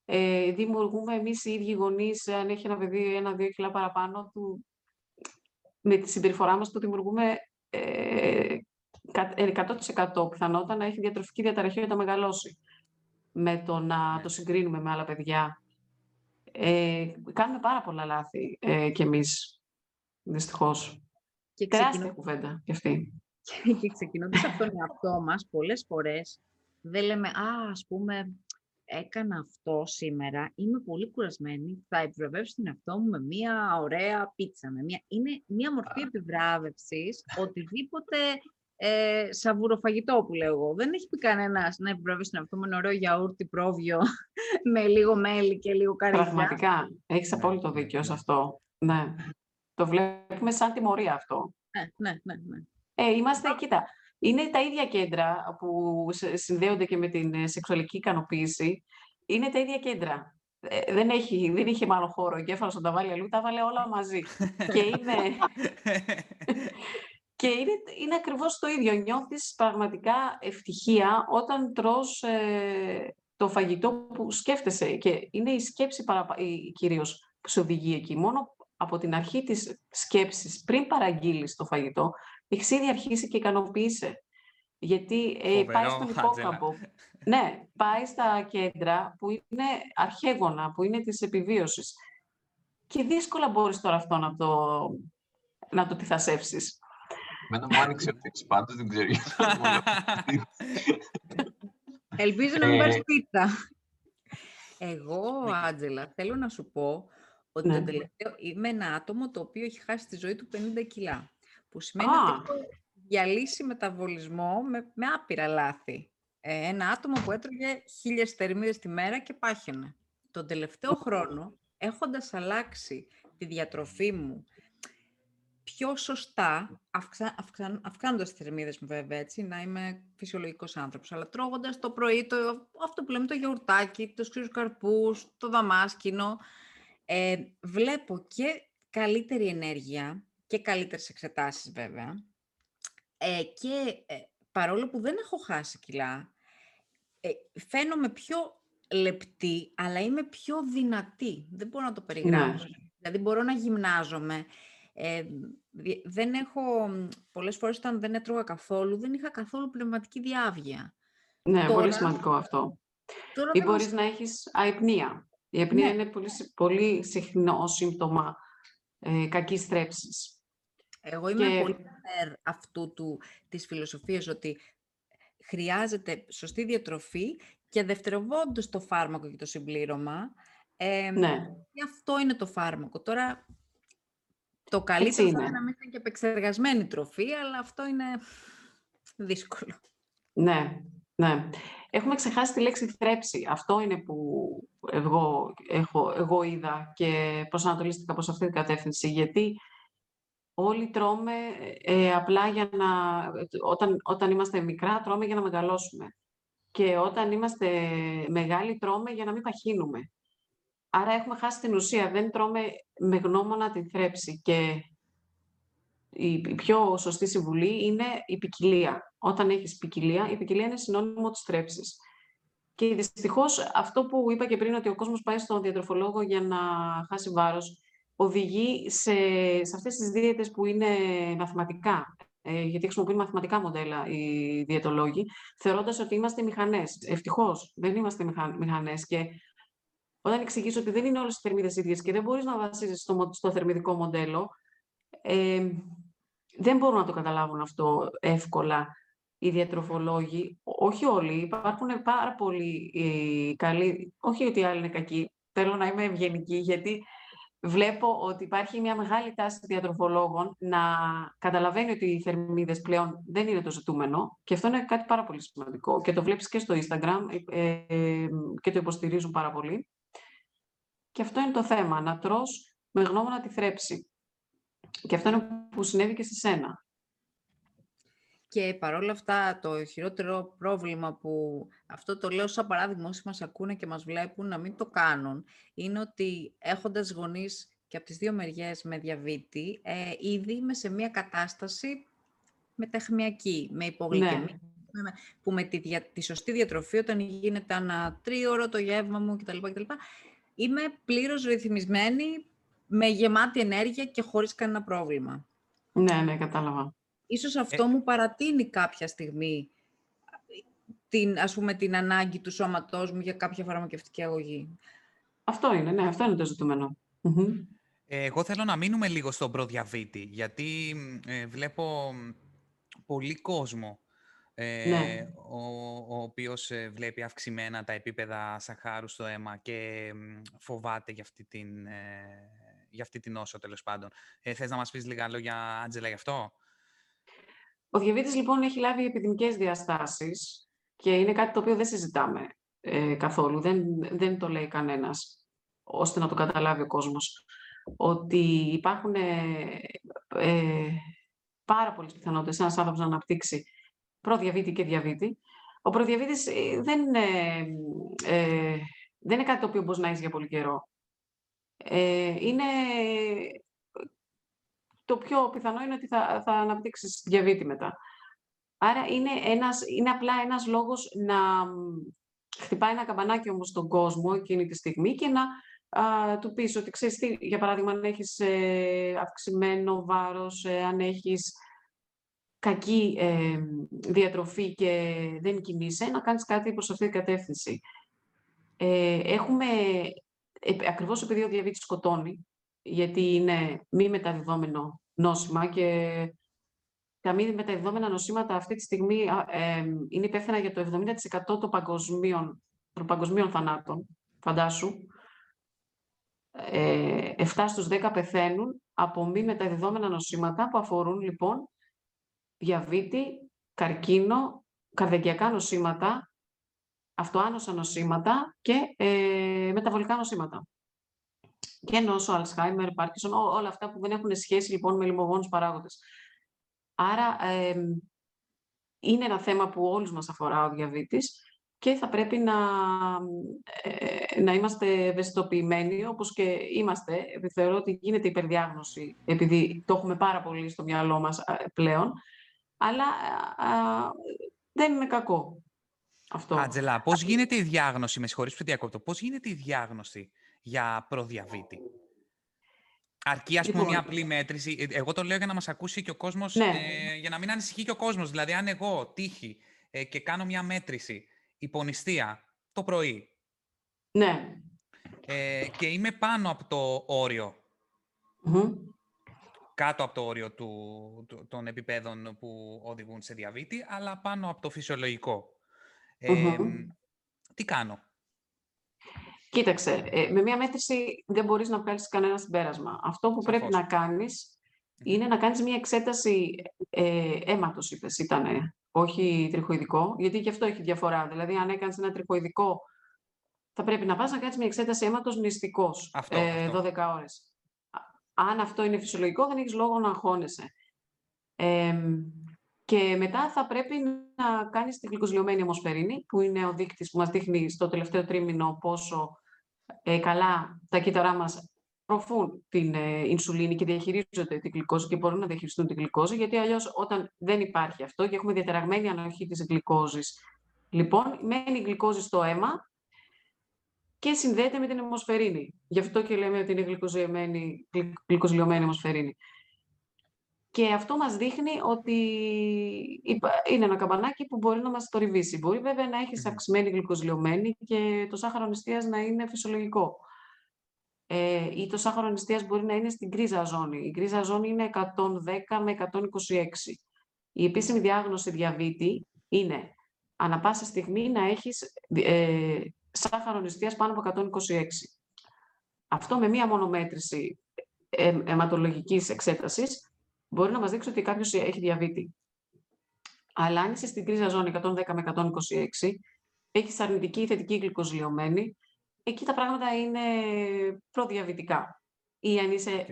Ε, δημιουργούμε εμείς οι ίδιοι γονείς, αν έχει ένα παιδί ένα-δύο κιλά παραπάνω, του, με τη συμπεριφορά μας του δημιουργούμε ε, 100% πιθανότητα να έχει διατροφική διαταραχή όταν μεγαλώσει. Με το να το συγκρίνουμε με άλλα παιδιά. Ε, κάνουμε πάρα πολλά λάθη ε, κι εμείς, δυστυχώς. Και Τεράστια κουβέντα κι αυτή. Και ξεκινώντας από τον εαυτό μας, πολλές φορές δεν λέμε, α, ας πούμε, έκανα αυτό σήμερα, είμαι πολύ κουρασμένη, θα επιβραβεύσω την εαυτό μου με μια ωραία πίτσα. Με μια... Είναι μια μορφή επιβράβευσης, οτιδήποτε ε, σαβουροφαγητό που λέω εγώ. Δεν έχει πει κανένας να επιβραβεύσει τον εαυτό μου ένα ωραίο γιαούρτι πρόβιο με λίγο μέλι και λίγο καρύδια. Πραγματικά, έχεις απόλυτο δίκιο σε αυτό. Ναι. Το βλέπουμε σαν τιμωρία αυτό. Ναι, ναι, ναι. ναι. Ε, είμαστε, κοίτα, είναι τα ίδια κέντρα που συνδέονται και με την ε, σεξουαλική ικανοποίηση. Είναι τα ίδια κέντρα. Ε, δεν, έχει, δεν είχε μάλλον χώρο ο εγκέφαλος να τα βάλει αλλού, τα βάλε όλα μαζί. και είναι, και είναι, είναι ακριβώς το ίδιο. Νιώθεις πραγματικά ευτυχία όταν τρως ε, το φαγητό που σκέφτεσαι. Και είναι η σκέψη παραπα... κυρίως που σε οδηγεί εκεί. Μόνο από την αρχή της σκέψης, πριν παραγγείλεις το φαγητό, έχεις ήδη αρχίσει και ικανοποίησε. Γιατί ε, πάει στον υπόκαμπο. ναι, πάει στα κέντρα που είναι αρχαίγωνα, που είναι της επιβίωσης. Και δύσκολα μπορείς τώρα αυτό να το, να το τυθασεύσεις. Μένα μου άνοιξε αυτή πάντως, δεν ξέρω. Ελπίζω να μην πάρεις ε, πίτα. Εγώ, Άντζελα, θέλω να σου πω ότι ναι. το τελευταίο είμαι ένα άτομο το οποίο έχει χάσει τη ζωή του 50 κιλά. Που σημαίνει ότι έχω διαλύσει μεταβολισμό με, με άπειρα λάθη. Ε, ένα άτομο που έτρωγε χίλιες θερμίδες τη μέρα και πάχαινε. Τον τελευταίο χρόνο, έχοντας αλλάξει τη διατροφή μου πιο σωστά, αυξα, αυξα, αυξάνοντας τις θερμίδες μου βέβαια, έτσι, να είμαι φυσιολογικός άνθρωπος, αλλά τρώγοντας το πρωί, το, αυτό που λέμε το γιαουρτάκι, το σκύζους καρπούς, το δαμάσκινο, ε, βλέπω και καλύτερη ενέργεια και καλύτερες εξετάσεις βέβαια. Ε, και ε, παρόλο που δεν έχω χάσει κιλά, ε, φαίνομαι πιο λεπτή, αλλά είμαι πιο δυνατή. Δεν μπορώ να το περιγράψω. Ναι. Δηλαδή μπορώ να γυμνάζομαι. Ε, δεν έχω, πολλές φορές όταν δεν έτρωγα καθόλου, δεν είχα καθόλου πνευματική διάβγεια. Ναι, πολύ σημαντικό αυτό. Τώρα Ή μπορείς να έχεις αϊπνία. Η αϊπνία ναι. είναι πολύ, πολύ συχνό σύμπτωμα ε, κακής θρέψης. Εγώ είμαι και... πολύ υπέρ αυτού του, της φιλοσοφίας ότι χρειάζεται σωστή διατροφή και δευτεροβόντως το φάρμακο και το συμπλήρωμα. Ε, ναι. Και αυτό είναι το φάρμακο. Τώρα, το καλύτερο είναι. να μην είναι και επεξεργασμένη τροφή, αλλά αυτό είναι δύσκολο. Ναι, ναι. Έχουμε ξεχάσει τη λέξη θρέψη. Αυτό είναι που εγώ, έχω, εγώ είδα και προσανατολίστηκα προς αυτή την κατεύθυνση. Γιατί όλοι τρώμε ε, απλά για να... Όταν, όταν είμαστε μικρά, τρώμε για να μεγαλώσουμε. Και όταν είμαστε μεγάλοι, τρώμε για να μην παχύνουμε. Άρα έχουμε χάσει την ουσία. Δεν τρώμε με γνώμονα την θρέψη. Και η πιο σωστή συμβουλή είναι η ποικιλία. Όταν έχεις ποικιλία, η ποικιλία είναι συνώνυμο της θρέψης. Και δυστυχώς αυτό που είπα και πριν, ότι ο κόσμος πάει στον διατροφολόγο για να χάσει βάρος, οδηγεί σε, σε αυτές τις δίαιτες που είναι μαθηματικά, ε, γιατί χρησιμοποιούν μαθηματικά μοντέλα οι διαιτολόγοι, θεωρώντας ότι είμαστε μηχανές. Ευτυχώς, δεν είμαστε μηχανές και όταν εξηγήσω ότι δεν είναι όλες οι θερμίδες ίδιες και δεν μπορείς να βασίζεσαι στο, στο θερμιδικό μοντέλο, ε, δεν μπορούν να το καταλάβουν αυτό εύκολα οι διατροφολόγοι. Όχι όλοι, υπάρχουν πάρα πολλοί ε, καλοί, όχι ότι οι άλλοι είναι κακοί, θέλω να είμαι ευγενική, γιατί βλέπω ότι υπάρχει μια μεγάλη τάση διατροφολόγων να καταλαβαίνει ότι οι θερμίδες πλέον δεν είναι το ζητούμενο και αυτό είναι κάτι πάρα πολύ σημαντικό και το βλέπεις και στο Instagram ε, ε, και το υποστηρίζουν πάρα πολύ. Και αυτό είναι το θέμα, να τρως με γνώμονα τη θρέψη. Και αυτό είναι που συνέβη και στη σένα. Και παρόλα αυτά το χειρότερο πρόβλημα που αυτό το λέω σαν παράδειγμα όσοι μας ακούνε και μας βλέπουν να μην το κάνουν είναι ότι έχοντας γονείς και από τις δύο μεριές με διαβήτη ε, ήδη είμαι σε μια κατάσταση μεταχμιακή, με υπογλυκαιμία ναι. που με τη, τη σωστή διατροφή όταν γίνεται ένα τρίωρο το γεύμα μου κτλ. κτλ είμαι πλήρως ρυθμισμένη με γεμάτη ενέργεια και χωρίς κανένα πρόβλημα. Ναι, ναι, κατάλαβα. Ίσως αυτό ε... μου παρατείνει κάποια στιγμή την, ας πούμε, την ανάγκη του σώματός μου για κάποια φαρμακευτική αγωγή. Αυτό είναι, ναι, αυτό είναι το ζητούμενο. Εγώ θέλω να μείνουμε λίγο στον προδιαβήτη, γιατί ε, βλέπω πολύ κόσμο ε, ναι. ο, ο οποίος ε, βλέπει αυξημένα τα επίπεδα σαχάρου στο αίμα και φοβάται για αυτή την, ε, για αυτή την νόσο, τέλος πάντων. Ε, θες να μας πεις λίγα λόγια, Άντζελα, γι' αυτό; Ο διαβήτης, λοιπόν, έχει λάβει επιδημικές διαστάσεις και είναι κάτι το οποίο δεν συζητάμε ε, καθόλου. Δεν, δεν το λέει κανένας, ώστε να το καταλάβει ο κόσμος. Ότι υπάρχουν ε, πάρα πολλές πιθανότητες ένας άνθρωπος να αναπτύξει προδιαβήτη και διαβήτη. Ο προδιαβήτης ε, δεν είναι, ε, δεν είναι κάτι το οποίο μπορείς να έχεις για πολύ καιρό. Ε, είναι... Το πιο πιθανό είναι ότι θα, θα αναπτύξεις διαβήτη μετά. Άρα είναι, ένας, είναι απλά ένας λόγος να χτυπάει ένα καμπανάκι όμως στον κόσμο εκείνη τη στιγμή και να α, του πεις ότι ξέρεις τι, για παράδειγμα, αν έχεις ε, αυξημένο βάρος, ε, αν έχεις κακή ε, διατροφή και δεν κινείσαι, να κάνεις κάτι προς αυτή την κατεύθυνση. Ε, έχουμε, ε, ακριβώς επειδή ο διαβήτης σκοτώνει, γιατί είναι μη μεταδιδόμενο νόσημα και τα μη μεταδιδόμενα νοσήματα αυτή τη στιγμή ε, είναι υπεύθυνα για το 70% των παγκοσμίων, των παγκοσμίων θανάτων, φαντάσου. Ε, 7 στους 10 πεθαίνουν από μη μεταδιδόμενα νοσήματα που αφορούν λοιπόν διαβήτη, καρκίνο, καρδιακά νοσήματα, αυτοάνοσα νοσήματα και ε, μεταβολικά νοσήματα. Και νόσο, Αλσχάιμερ, Πάρκισον, όλα αυτά που δεν έχουν σχέση λοιπόν με λιμογόνους παράγοντες. Άρα είναι ένα θέμα που όλους μας αφορά ο διαβήτης και θα πρέπει να, ε, να είμαστε ευαισθητοποιημένοι, όπως και είμαστε. Θεωρώ ότι γίνεται υπερδιάγνωση, επειδή το έχουμε πάρα πολύ στο μυαλό μας πλέον αλλά α, δεν είναι κακό αυτό. Άτζελα, πώς γίνεται η διάγνωση, με συγχωρείς που διακόπτω, πώς γίνεται η διάγνωση για προδιαβήτη; Αρκεί, ας πούμε, μια λοιπόν, απλή μέτρηση. Ε, εγώ το λέω για να μας ακούσει και ο κόσμος, ναι. ε, για να μην ανησυχεί και ο κόσμος. Δηλαδή, αν εγώ τύχει ε, και κάνω μια μέτρηση υπονηστία το πρωί ναι. ε, και είμαι πάνω από το οριο κάτω από το όριο του, των επιπέδων που οδηγούν σε διαβήτη, αλλά πάνω από το φυσιολογικό. Τι κάνω; Κοίταξε, ε, με μία μέτρηση δεν μπορείς να βγάλεις κανένα συμπέρασμα. Αυτό που πρέπει να κάνεις είναι να κάνεις μία εξέταση ε, αίματος, είπες, ήτανε, όχι τριχοειδικό, γιατί και αυτό έχει διαφορά. Δηλαδή, αν έκανες ένα τριχοειδικό, θα πρέπει να πας να κάνεις μία εξέταση αίματος μυστικός, αυτό, ε, 12 ώρες αν αυτό είναι φυσιολογικό, δεν έχεις λόγο να αγχώνεσαι. Και μετά θα πρέπει να κάνεις τη γλυκοζηλιωμένη αιμοσφαιρίνη, που είναι ο δείκτης που μας δείχνει στο τελευταίο τρίμηνο πόσο ε, καλά τα κύτταρά μας προφούν την ε, ινσουλίνη και διαχειρίζονται την γλυκόζη και μπορούν να διαχειριστούν την γλυκόζη, γιατί αλλιώς όταν δεν υπάρχει αυτό και έχουμε διαταραγμένη ανοχή της γλυκόζης, λοιπόν, μένει η γλυκόζη στο αίμα και συνδέεται με την αιμοσφαιρίνη. Γι' αυτό και λέμε ότι είναι γλυκοζηλιωμένη αιμοσφαιρίνη. Και αυτό μας δείχνει ότι είναι ένα καμπανάκι που μπορεί να μας το ριβήσει. Μπορεί βέβαια να έχεις αυξημένη γλυκοζηλιωμένη και το σάχαρο νηστείας να είναι φυσιολογικό. Ε, ή το σάχαρο νηστείας μπορεί να είναι στην κρίζα ζώνη. Η κρίζα ζώνη είναι 110 με 126. Η επίσημη διάγνωση διαβήτη είναι ανα πάσα στιγμή να έχεις ε, σάχαρο νηστείας πάνω από 126. Αυτό με μία μονομέτρηση ε, αιματολογικής εξέτασης μπορεί να μας δείξει ότι κάποιος έχει διαβήτη. Αλλά αν είσαι στην κρίζα ζώνη 110 με 126, έχεις αρνητική ή θετική γλυκοζηλιωμένη, εκεί τα πράγματα είναι προδιαβητικά. Ή αν είσαι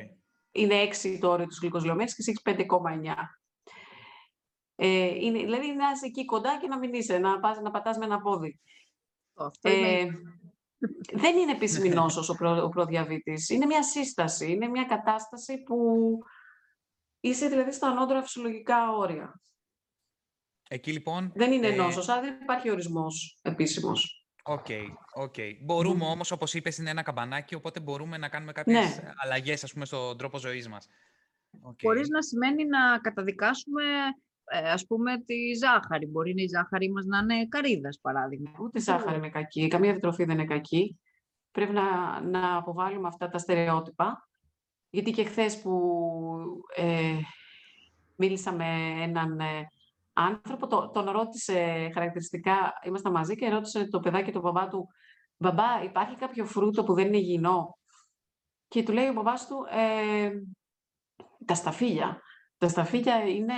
είναι 6 το όριο της γλυκοζηλωμένης και εσύ έχεις 5,9. Ε, είναι, δηλαδή να είσαι εκεί κοντά και να μην είσαι, να, πας, να πατάς με ένα πόδι. Αυτό είναι... Ε, δεν είναι επίσημη νόσος ο, προ, ο προδιαβήτης. Είναι μια σύσταση, είναι μια κατάσταση που είσαι δηλαδή στα ανώτερα φυσιολογικά όρια. Εκεί λοιπόν... Δεν είναι ε, νόσος, άρα δεν υπάρχει ορισμός επίσημος. OK, OK. Μπορούμε Μμμ. όμως, όπως είπες, είναι ένα καμπανάκι, οπότε μπορούμε να κάνουμε κάποιες Ναι. αλλαγές, ας πούμε, στον τρόπο ζωής μας. Οκ. Χωρίς να σημαίνει να καταδικάσουμε, ε, ας πούμε, τη ζάχαρη. Μπορεί η ζάχαρη μας να είναι καρύδας, παράδειγμα. Ούτε η ζάχαρη είναι κακή, καμία διατροφή δεν είναι κακή. Πρέπει να, να αποβάλουμε αυτά τα στερεότυπα. Γιατί και χθες που ε, μίλησα με έναν ε, άνθρωπο, το, τον ρώτησε χαρακτηριστικά, ήμασταν μαζί και ρώτησε το παιδάκι του μπαμπά του «Μπαμπά, υπάρχει κάποιο φρούτο που δεν είναι υγιεινό» και του λέει ο μπαμπάς του «Ε, «Τα σταφύλια». Τα σταφύλια είναι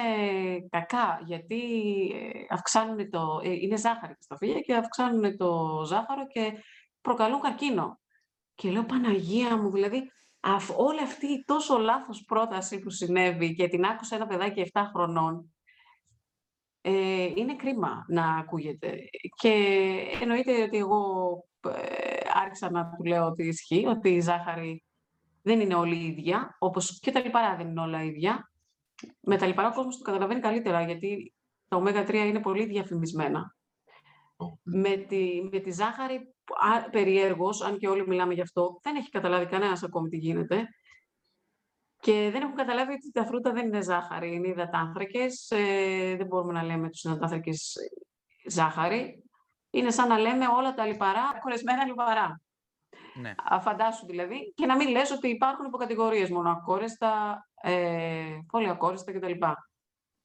κακά γιατί ε, αυξάνουν το, ε, είναι ζάχαρη τα σταφύλια και αυξάνουν το ζάχαρο και προκαλούν καρκίνο. Και λέω Παναγία μου, δηλαδή αυ, όλη αυτή η τόσο λάθος πρόταση που συνέβη και την άκουσε ένα παιδάκι 7 χρονών, ε, είναι κρίμα να ακούγεται. Και εννοείται ότι εγώ ε, άρχισα να του λέω ότι ισχύει, ότι η ζάχαρη δεν είναι όλη η ίδια, όπως και τα λιπαρά δεν είναι όλα ίδια. Με τα λιπαρά ο κόσμος το καταλαβαίνει καλύτερα, γιατί τα ω3 είναι πολύ διαφημισμένα. Με τη, με τη ζάχαρη, α, περιέργως, αν και όλοι μιλάμε γι' αυτό, δεν έχει καταλάβει κανένας ακόμη τι γίνεται. Και δεν έχουν καταλάβει ότι τα φρούτα δεν είναι ζάχαρη, είναι υδατάνθρακες. Ε, δεν μπορούμε να λέμε τους υδατάνθρακες ζάχαρη. Είναι σαν να λέμε όλα τα λιπαρά, κορεσμένα λιπαρά. Ναι. Φαντάσου δηλαδή, και να μην λες ότι υπάρχουν υποκατηγορίες μόνο ακόρεστα, ε, πολυακόρεστα κτλ.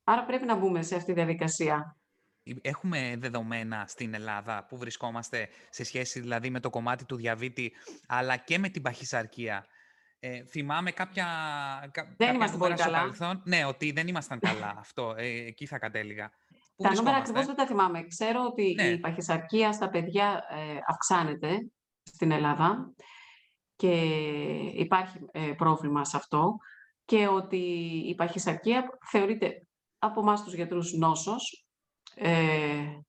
Άρα πρέπει να μπούμε σε αυτή τη διαδικασία. Έχουμε δεδομένα στην Ελλάδα που βρισκόμαστε σε σχέση δηλαδή με το κομμάτι του διαβήτη αλλά και με την παχυσαρκία. Ε, θυμάμαι κάποια, κα, κάποια είμαστε νούμερα πολύ στο καλά. παρελθόν. Ναι, ότι δεν ήμασταν καλά αυτό. Ε, εκεί θα κατέληγα. Πού Τα νούμερα βρισκόμαστε; ακριβώς δεν τα θυμάμαι. Ξέρω ότι Ναι. η παχυσαρκία στα παιδιά ε, αυξάνεται στην Ελλάδα και υπάρχει ε, πρόβλημα σε αυτό και ότι η παχυσαρκία θεωρείται από εμάς τους γιατρούς νόσος ε,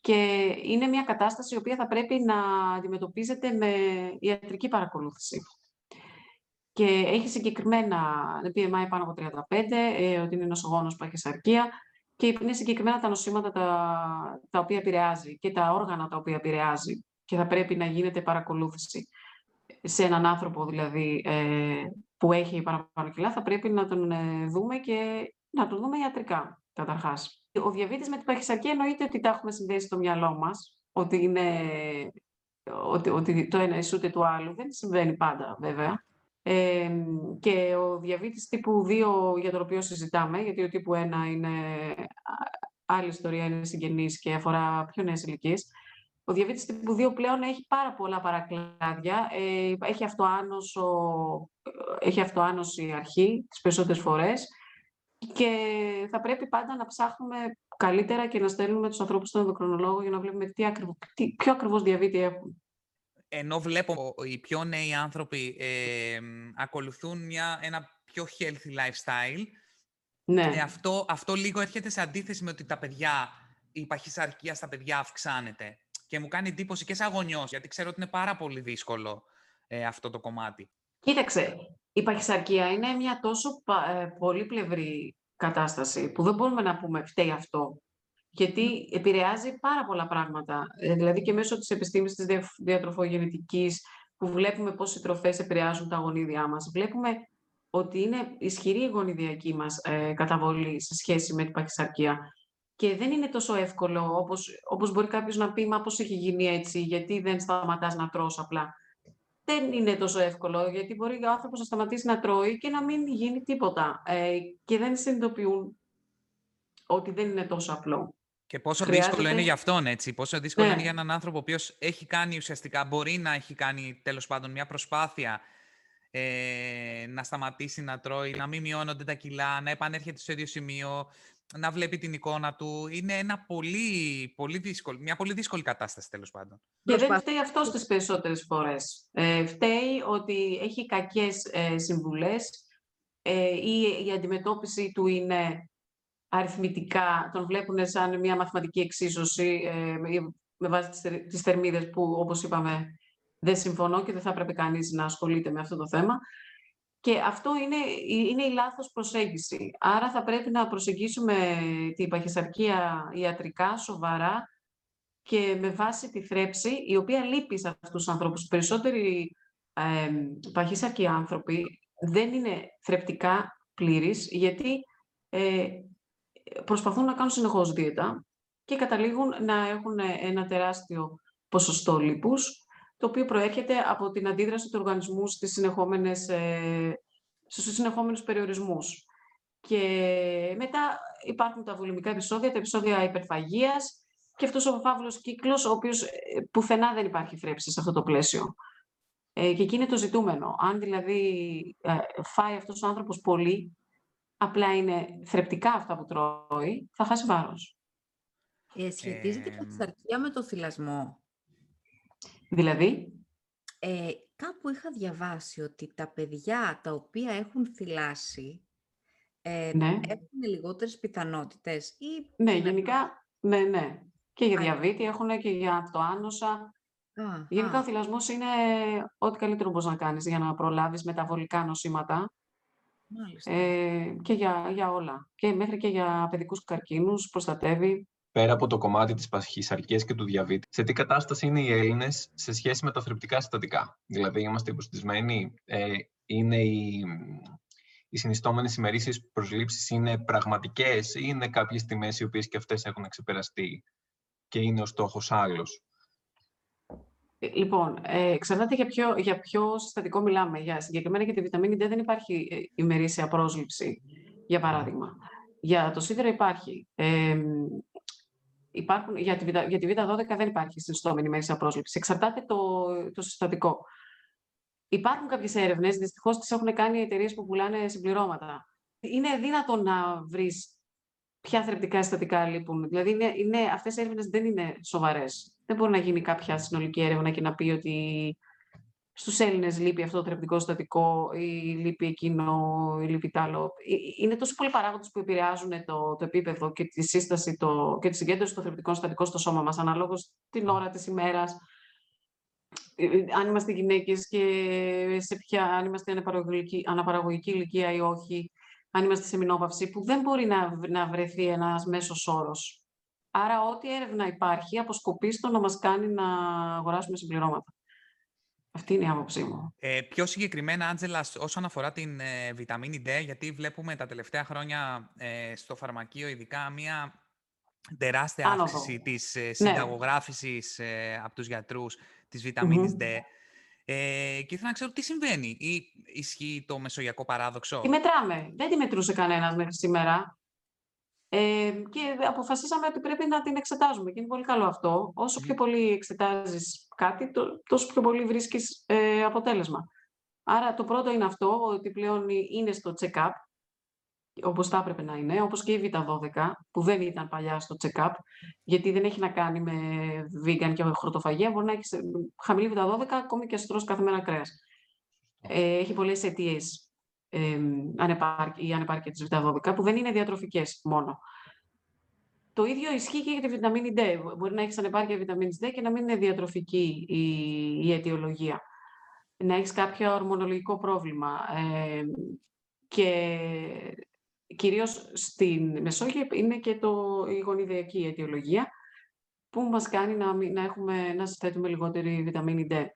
και είναι μια κατάσταση η οποία θα πρέπει να αντιμετωπίζεται με ιατρική παρακολούθηση. Και έχει συγκεκριμένα BMI πάνω από 35, ε, ότι είναι νοσογόνος παχυσαρκία και είναι συγκεκριμένα τα νοσήματα τα, τα οποία επηρεάζει και τα όργανα τα οποία επηρεάζει και θα πρέπει να γίνεται παρακολούθηση. Σε έναν άνθρωπο δηλαδή ε, που έχει παραπάνω κιλά θα πρέπει να τον ε, δούμε και να τον δούμε ιατρικά καταρχάς. Ο διαβήτης με την παχυσαρκία εννοείται ότι τα έχουμε συνδέσει στο μυαλό μας, ότι, είναι, ότι, ότι το ένα ισούται του άλλου. Δεν συμβαίνει πάντα βέβαια. Ε, και ο διαβήτης τύπου 2 για τον οποίο συζητάμε, γιατί ο τύπου 1 είναι άλλη ιστορία, είναι συγγενής και αφορά πιο νέες ηλικίες. Ο διαβήτης τύπου 2 πλέον έχει πάρα πολλά παρακλάδια. Ε, έχει, αυτοάνωσο, έχει αυτοάνωση αρχή τις περισσότερες φορές και θα πρέπει πάντα να ψάχνουμε καλύτερα και να στέλνουμε τους ανθρώπους στον ενδοκρινολόγο για να βλέπουμε τι ακριβ, τι, ποιο ακριβώς διαβήτη έχουν. Ενώ βλέπω οι πιο νέοι άνθρωποι ε, ακολουθούν μια, ένα πιο healthy lifestyle, Ναι. ε, αυτό, αυτό λίγο έρχεται σε αντίθεση με ότι τα παιδιά, η παχυσαρκία στα παιδιά αυξάνεται. Και μου κάνει εντύπωση και σαν γονιός, γιατί ξέρω ότι είναι πάρα πολύ δύσκολο ε, αυτό το κομμάτι. Κοίταξε, η παχυσαρκία είναι μια τόσο πα- ε, πολύπλευρη κατάσταση που δεν μπορούμε να πούμε φταίει αυτό. Γιατί επηρεάζει πάρα πολλά πράγματα. Ε, δηλαδή και μέσω της επιστήμης της δια- διατροφογενετικής που βλέπουμε πώς οι τροφές επηρεάζουν τα γονίδια μας. Βλέπουμε ότι είναι ισχυρή η γονιδιακή μας ε, καταβολή σε σχέση με την παχυσαρκία. Και δεν είναι τόσο εύκολο όπως, όπως μπορεί κάποιος να πει «Μα πώς έχει γίνει έτσι, γιατί δεν σταματάς να τρως απλά» δεν είναι τόσο εύκολο, γιατί μπορεί ο άνθρωπος να σταματήσει να τρώει και να μην γίνει τίποτα. Ε, και δεν συνειδητοποιούν ότι δεν είναι τόσο απλό. Και πόσο δύσκολο είναι Χρειάζεται- για αυτόν, έτσι; Πόσο δύσκολο Ναι. είναι για έναν άνθρωπο ο οποίος έχει κάνει ουσιαστικά, μπορεί να έχει κάνει τέλος πάντων μια προσπάθεια ε, να σταματήσει να τρώει, να μην μειώνονται τα κιλά, να επανέρχεται στο ίδιο σημείο, να βλέπει την εικόνα του. Είναι ένα πολύ, πολύ δύσκολο, μια πολύ δύσκολη κατάσταση τέλος πάντων. Και δεν Προσπάθ- φταίει αυτός στις περισσότερες φορές. Ε, φταίει ότι έχει κακές ε, συμβουλές, ε, ή η αντιμετώπιση του είναι αριθμητικά, τον βλέπουν σαν μια μαθηματική εξίσωση ε, με βάση τις, τις θερμίδες που, όπως είπαμε, δεν συμφωνώ και δεν θα πρέπει κανείς να ασχολείται με αυτό το θέμα. Και αυτό είναι, είναι η λάθος προσέγγιση. Άρα θα πρέπει να προσεγγίσουμε την παχυσαρκία ιατρικά, σοβαρά και με βάση τη θρέψη, η οποία λείπει σε αυτούς τους ανθρώπους. περισσότεροι ε, παχύσαρκοι άνθρωποι δεν είναι θρεπτικά πλήρεις, γιατί ε, προσπαθούν να κάνουν συνεχώς δίαιτα και καταλήγουν να έχουν ένα τεράστιο ποσοστό λίπους, το οποίο προέρχεται από την αντίδραση του οργανισμού στις συνεχόμενες, ε, στους συνεχόμενους περιορισμούς. Και μετά υπάρχουν τα βουλημικά επεισόδια, τα επεισόδια υπερφαγίας και αυτός ο φαύλος κύκλος, ο οποίος ε, πουθενά δεν υπάρχει θρέψη σε αυτό το πλαίσιο. Ε, και εκεί είναι το ζητούμενο. Αν δηλαδή ε, φάει αυτός ο άνθρωπος πολύ, απλά είναι θρεπτικά αυτά που τρώει, θα χάσει βάρος. Ε, σχετίζεται η παχυσαρκία με το θυλασμό. Δηλαδή; Ε, κάπου είχα διαβάσει ότι τα παιδιά τα οποία έχουν θυλάσει ε, ναι. έχουν λιγότερες πιθανότητες. Ή... Ναι, γενικά, ναι, ναι. Και για διαβήτη έχουν και για αυτοάνωσα. Α, Γενικά, ο θυλασμός είναι ό,τι καλύτερο μπορείς να κάνεις για να προλάβεις μεταβολικά νοσήματα. Ε, και για, για όλα. Και μέχρι και για παιδικούς καρκίνους προστατεύει. Πέρα από το κομμάτι της παχυσαρκίας και του διαβήτη, σε τι κατάσταση είναι οι Έλληνες σε σχέση με τα θρεπτικά συστατικά; Δηλαδή, είμαστε υποστησμένοι, ε, είναι οι, οι συνιστόμενες ημερήσεις προσλήψεις είναι πραγματικές ή είναι κάποιες τιμές οι οποίες και αυτές έχουν ξεπεραστεί και είναι ο στόχος άλλος; Ε, λοιπόν, ε, εξαρτάται για ποιο, για ποιο συστατικό μιλάμε. Για συγκεκριμένα για τη βιταμίνη D δεν υπάρχει ε, ημερήσια πρόσληψη, για παράδειγμα. Για το σίδερο υπάρχει. Ε, υπάρχουν για, τη, για τη Β12 δεν υπάρχει συνιστόμενη ημερήσια πρόσληψη. Εξαρτάται το, το συστατικό. Υπάρχουν κάποιες έρευνες, δυστυχώς τις έχουν κάνει οι εταιρείες που πουλάνε συμπληρώματα. Είναι δύνατο να βρεις ποια θρεπτικά συστατικά λείπουν. Δηλαδή, είναι, είναι, αυτές οι έρευνες δεν είναι σοβαρές. Δεν μπορεί να γίνει κάποια συνολική έρευνα και να πει ότι στους Έλληνες λείπει αυτό το θρεπτικό συστατικό ή λείπει εκείνο ή λείπει τ' άλλο; Ε, είναι τόσο πολλοί παράγοντες που επηρεάζουν το, το επίπεδο και τη σύσταση το, και τη συγκέντρωση των θρεπτικών συστατικών στο σώμα μας, αναλόγως την ώρα της ημέρας, ε, ε, αν είμαστε γυναίκες και σε ποια, αν είμαστε αναπαραγωγική, αναπαραγωγική ηλικία ή όχι αν είμαστε σε μηνόπαυση, που δεν μπορεί να, να βρεθεί ένας μέσος όρος. Άρα, ό,τι έρευνα υπάρχει, αποσκοπεί στο να μας κάνει να αγοράσουμε συμπληρώματα. Αυτή είναι η άποψή μου. Ε, πιο συγκεκριμένα, Άντζελα, όσον αφορά την ε, βιταμίνη D, γιατί βλέπουμε τα τελευταία χρόνια ε, στο φαρμακείο ειδικά μία τεράστια Άνοδο. αύξηση της ε, ναι. συνταγογράφησης ε, από τους γιατρούς της βιταμινης D. Ε, και ήθελα να ξέρω τι συμβαίνει. Ή ισχύει το μεσογειακό παράδοξο; Τη μετράμε. Δεν τη μετρούσε κανένας μέχρι σήμερα. Ε, και αποφασίσαμε ότι πρέπει να την εξετάζουμε. Και είναι πολύ καλό αυτό. Όσο πιο πολύ εξετάζεις κάτι, τόσο πιο πολύ βρίσκεις ε, αποτέλεσμα. Άρα το πρώτο είναι αυτό, ότι πλέον είναι στο check-up Όπως θα έπρεπε να είναι, όπως και η Β12, που δεν ήταν παλιά στο check-up, γιατί δεν έχει να κάνει με vegan και χρωτοφαγία, μπορεί να έχεις χαμηλή Β12, ακόμη και αστρός κάθε μέρα κρέας. Ε, έχει πολλές αιτίες ε, η ανεπάρκεια της Β12, που δεν είναι διατροφικές μόνο. Το ίδιο ισχύει και για τη βιταμίνη D. Μπορεί να έχεις ανεπάρκεια βιταμίνης D και να μην είναι διατροφική η, η αιτιολογία. Να έχεις κάποιο ορμονολογικό πρόβλημα. Ε, και κυρίως στην Μεσόγειο είναι και το, η γονιδιακή αιτιολογία που μας κάνει να, να, έχουμε, να συστέτουμε λιγότερη βιταμίνη D.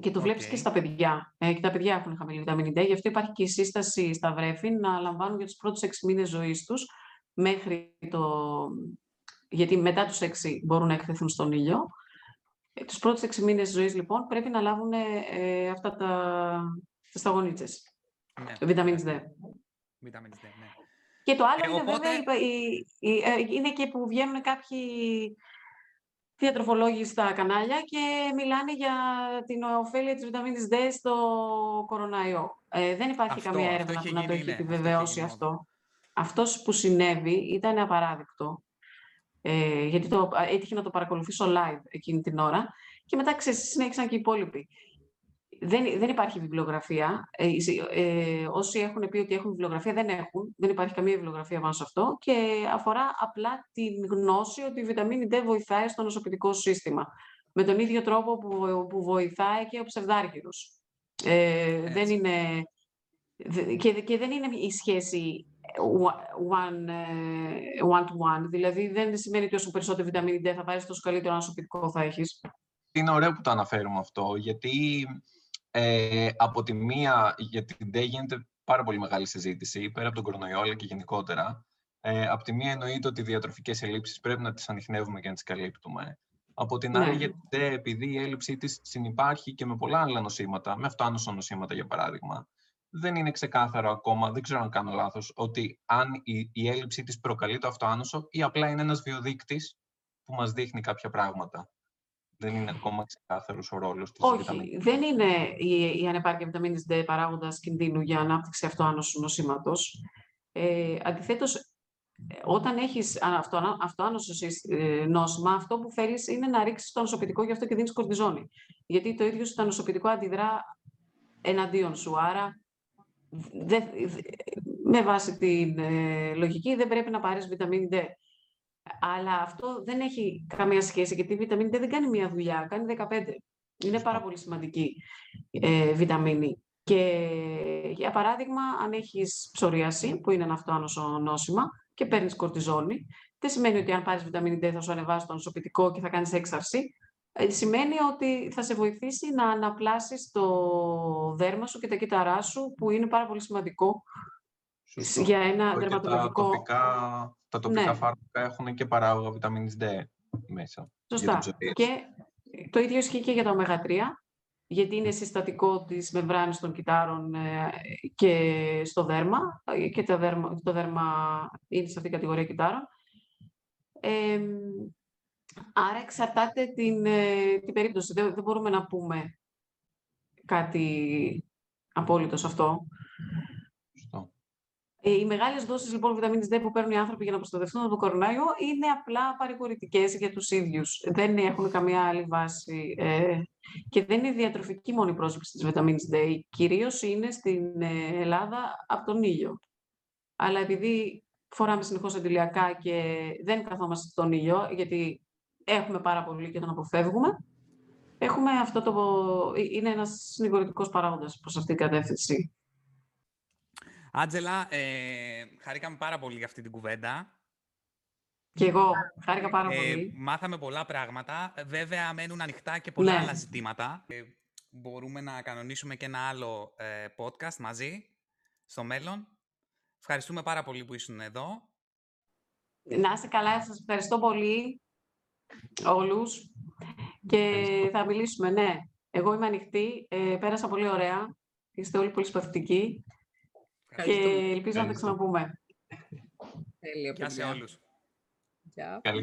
Και το βλέπεις και στα παιδιά. Ε, και τα παιδιά έχουν χαμηλή βιταμίνη D. Γι' αυτό υπάρχει και η σύσταση στα βρέφη να λαμβάνουν για τους πρώτους 6 μήνες ζωής τους μέχρι το... Γιατί μετά τους 6 μπορούν να εκθεθούν στον ήλιο. Ε, τους πρώτους 6 μήνες ζωής, λοιπόν, πρέπει να λάβουν ε, αυτά τα σταγονίτσες. Ναι. Βιταμίνης D. Ναι. Και το άλλο είναι βέβαια, ε, είναι και που βγαίνουν κάποιοι διατροφολόγοι στα κανάλια και μιλάνε για την ωφέλεια της βιταμίνης D στο κοροναϊό. Ε, δεν υπάρχει καμία έρευνα που να το έχει ναι, επιβεβαιώσει αυτό. αυτό. Αυτός που συνέβη ήταν απαράδεικτο. Ε, γιατί το, έτυχε να το παρακολουθήσω live εκείνη την ώρα και μετά ξέρεις, συνέχισαν και οι υπόλοιποι. Δεν, δεν υπάρχει βιβλιογραφία. Ε, ε, όσοι έχουν πει ότι έχουν βιβλιογραφία δεν έχουν. Δεν υπάρχει καμία βιβλιογραφία πάνω σε αυτό και αφορά απλά την γνώση ότι η βιταμίνη D βοηθάει στο νοσοποιητικό σύστημα. Με τον ίδιο τρόπο που, που βοηθάει και ο ψευδάργυρος. Ε, δεν είναι, και, και δεν είναι η σχέση one, ε, one to one. Δηλαδή δεν σημαίνει ότι όσο περισσότερη βιταμίνη D θα πάρεις τόσο καλύτερο νοσοποιητικό θα έχεις. Είναι ωραίο που το αναφέρουμε αυτό, γιατί ε, από τη μία, για την ΔΕ γίνεται πάρα πολύ μεγάλη συζήτηση, πέρα από τον κορονοϊό, αλλά και γενικότερα. Ε, από τη μία εννοείται ότι οι διατροφικές ελλείψεις πρέπει να τις ανοιχνεύουμε και να τις καλύπτουμε. Από την άλλη, ναι. γιατί επειδή η έλλειψή της συνυπάρχει και με πολλά άλλα νοσήματα, με αυτοάνωσο νοσήματα για παράδειγμα, δεν είναι ξεκάθαρο ακόμα, δεν ξέρω αν κάνω λάθος, ότι αν η, η έλλειψή της προκαλεί το αυτοάνωσο ή απλά είναι ένας βιοδείκτης που μας δείχνει κάποια πράγματα δεν είναι ακόμα ξεκάθαρος ο ρόλος της Όχι, δεν είναι η, η ανεπάρκεια βιταμίνης D παράγοντας κινδύνου για ανάπτυξη αυτοάνωσου νοσήματος. Ε, Αντιθέτως, όταν έχεις αυτοάνωσο ε, νόσημα, αυτό που θέλεις είναι να ρίξεις το νοσοποιητικό, γι' αυτό και δίνεις κορτιζόνη. Γιατί το ίδιο το νοσοποιητικό αντιδρά εναντίον σου. Άρα, με βάση την ε, λογική, δεν πρέπει να πάρεις βιταμίνη D. Αλλά αυτό δεν έχει καμία σχέση, γιατί η βιταμίνη D δεν κάνει μία δουλειά, κάνει 15. Είναι πάρα πολύ σημαντική ε, βιταμίνη. Και για παράδειγμα, αν έχεις ψωρίαση, που είναι ένα αυτοάνωσο νόσημα, και παίρνεις κορτιζόνη, δεν σημαίνει ότι αν πάρεις βιταμίνη D θα σου ανεβάσει το νοσοποιητικό και θα κάνεις έξαρση. Ε, σημαίνει ότι θα σε βοηθήσει να αναπλάσεις το δέρμα σου και τα κύτταρά σου, που είναι πάρα πολύ σημαντικό για ένα δερματολογικό τα τοπικά ναι. φάρμακα έχουν και παράγωγα βιταμίνης D μέσα. Σωστά. Και το ίδιο ισχύει και για το ω3, γιατί είναι συστατικό της μεμβράνης των κυτάρων ε, και στο δέρμα, και το δέρμα, το δέρμα είναι σε αυτήν την κατηγορία κυτάρων. Ε, άρα εξαρτάται την, ε, την περίπτωση. Δεν, δεν μπορούμε να πούμε κάτι απόλυτο σε αυτό. Ε, οι μεγάλες δόσεις λοιπόν βιταμίνης D που παίρνουν οι άνθρωποι για να προστατευτούν από το κορονάιο είναι απλά παρηγορητικές για τους ίδιους. Δεν έχουν καμία άλλη βάση ε, και δεν είναι διατροφική μόνο η πρόσληψη της βιταμίνης D. Κυρίως είναι στην ε, Ελλάδα από τον ήλιο. Αλλά επειδή φοράμε συνεχώς αντιλιακά και δεν καθόμαστε στον ήλιο, γιατί έχουμε πάρα πολύ και τον αποφεύγουμε, έχουμε αυτό το, είναι ένας συνηγορητικός παράγοντας προς αυτήν την κατεύθυνση. Άτζελα, ε, χαρήκαμε πάρα πολύ για αυτή την κουβέντα. Και εγώ χάρηκα πάρα ε, πολύ. Μάθαμε πολλά πράγματα. Βέβαια, μένουν ανοιχτά και πολλά ναι. άλλα ζητήματα. Ε, μπορούμε να κανονίσουμε και ένα άλλο ε, podcast μαζί στο μέλλον. Ευχαριστούμε πάρα πολύ που ήσουν εδώ. Να είστε καλά. Σας ευχαριστώ πολύ όλους. Και θα μιλήσουμε, ναι. Εγώ είμαι ανοιχτή. Ε, πέρασα πολύ ωραία. Είστε όλοι πολύ σπαθητικοί. Και ελπίζω να τα ξαναπούμε. Τέλεια. Γεια σε όλους. Γεια. Καλή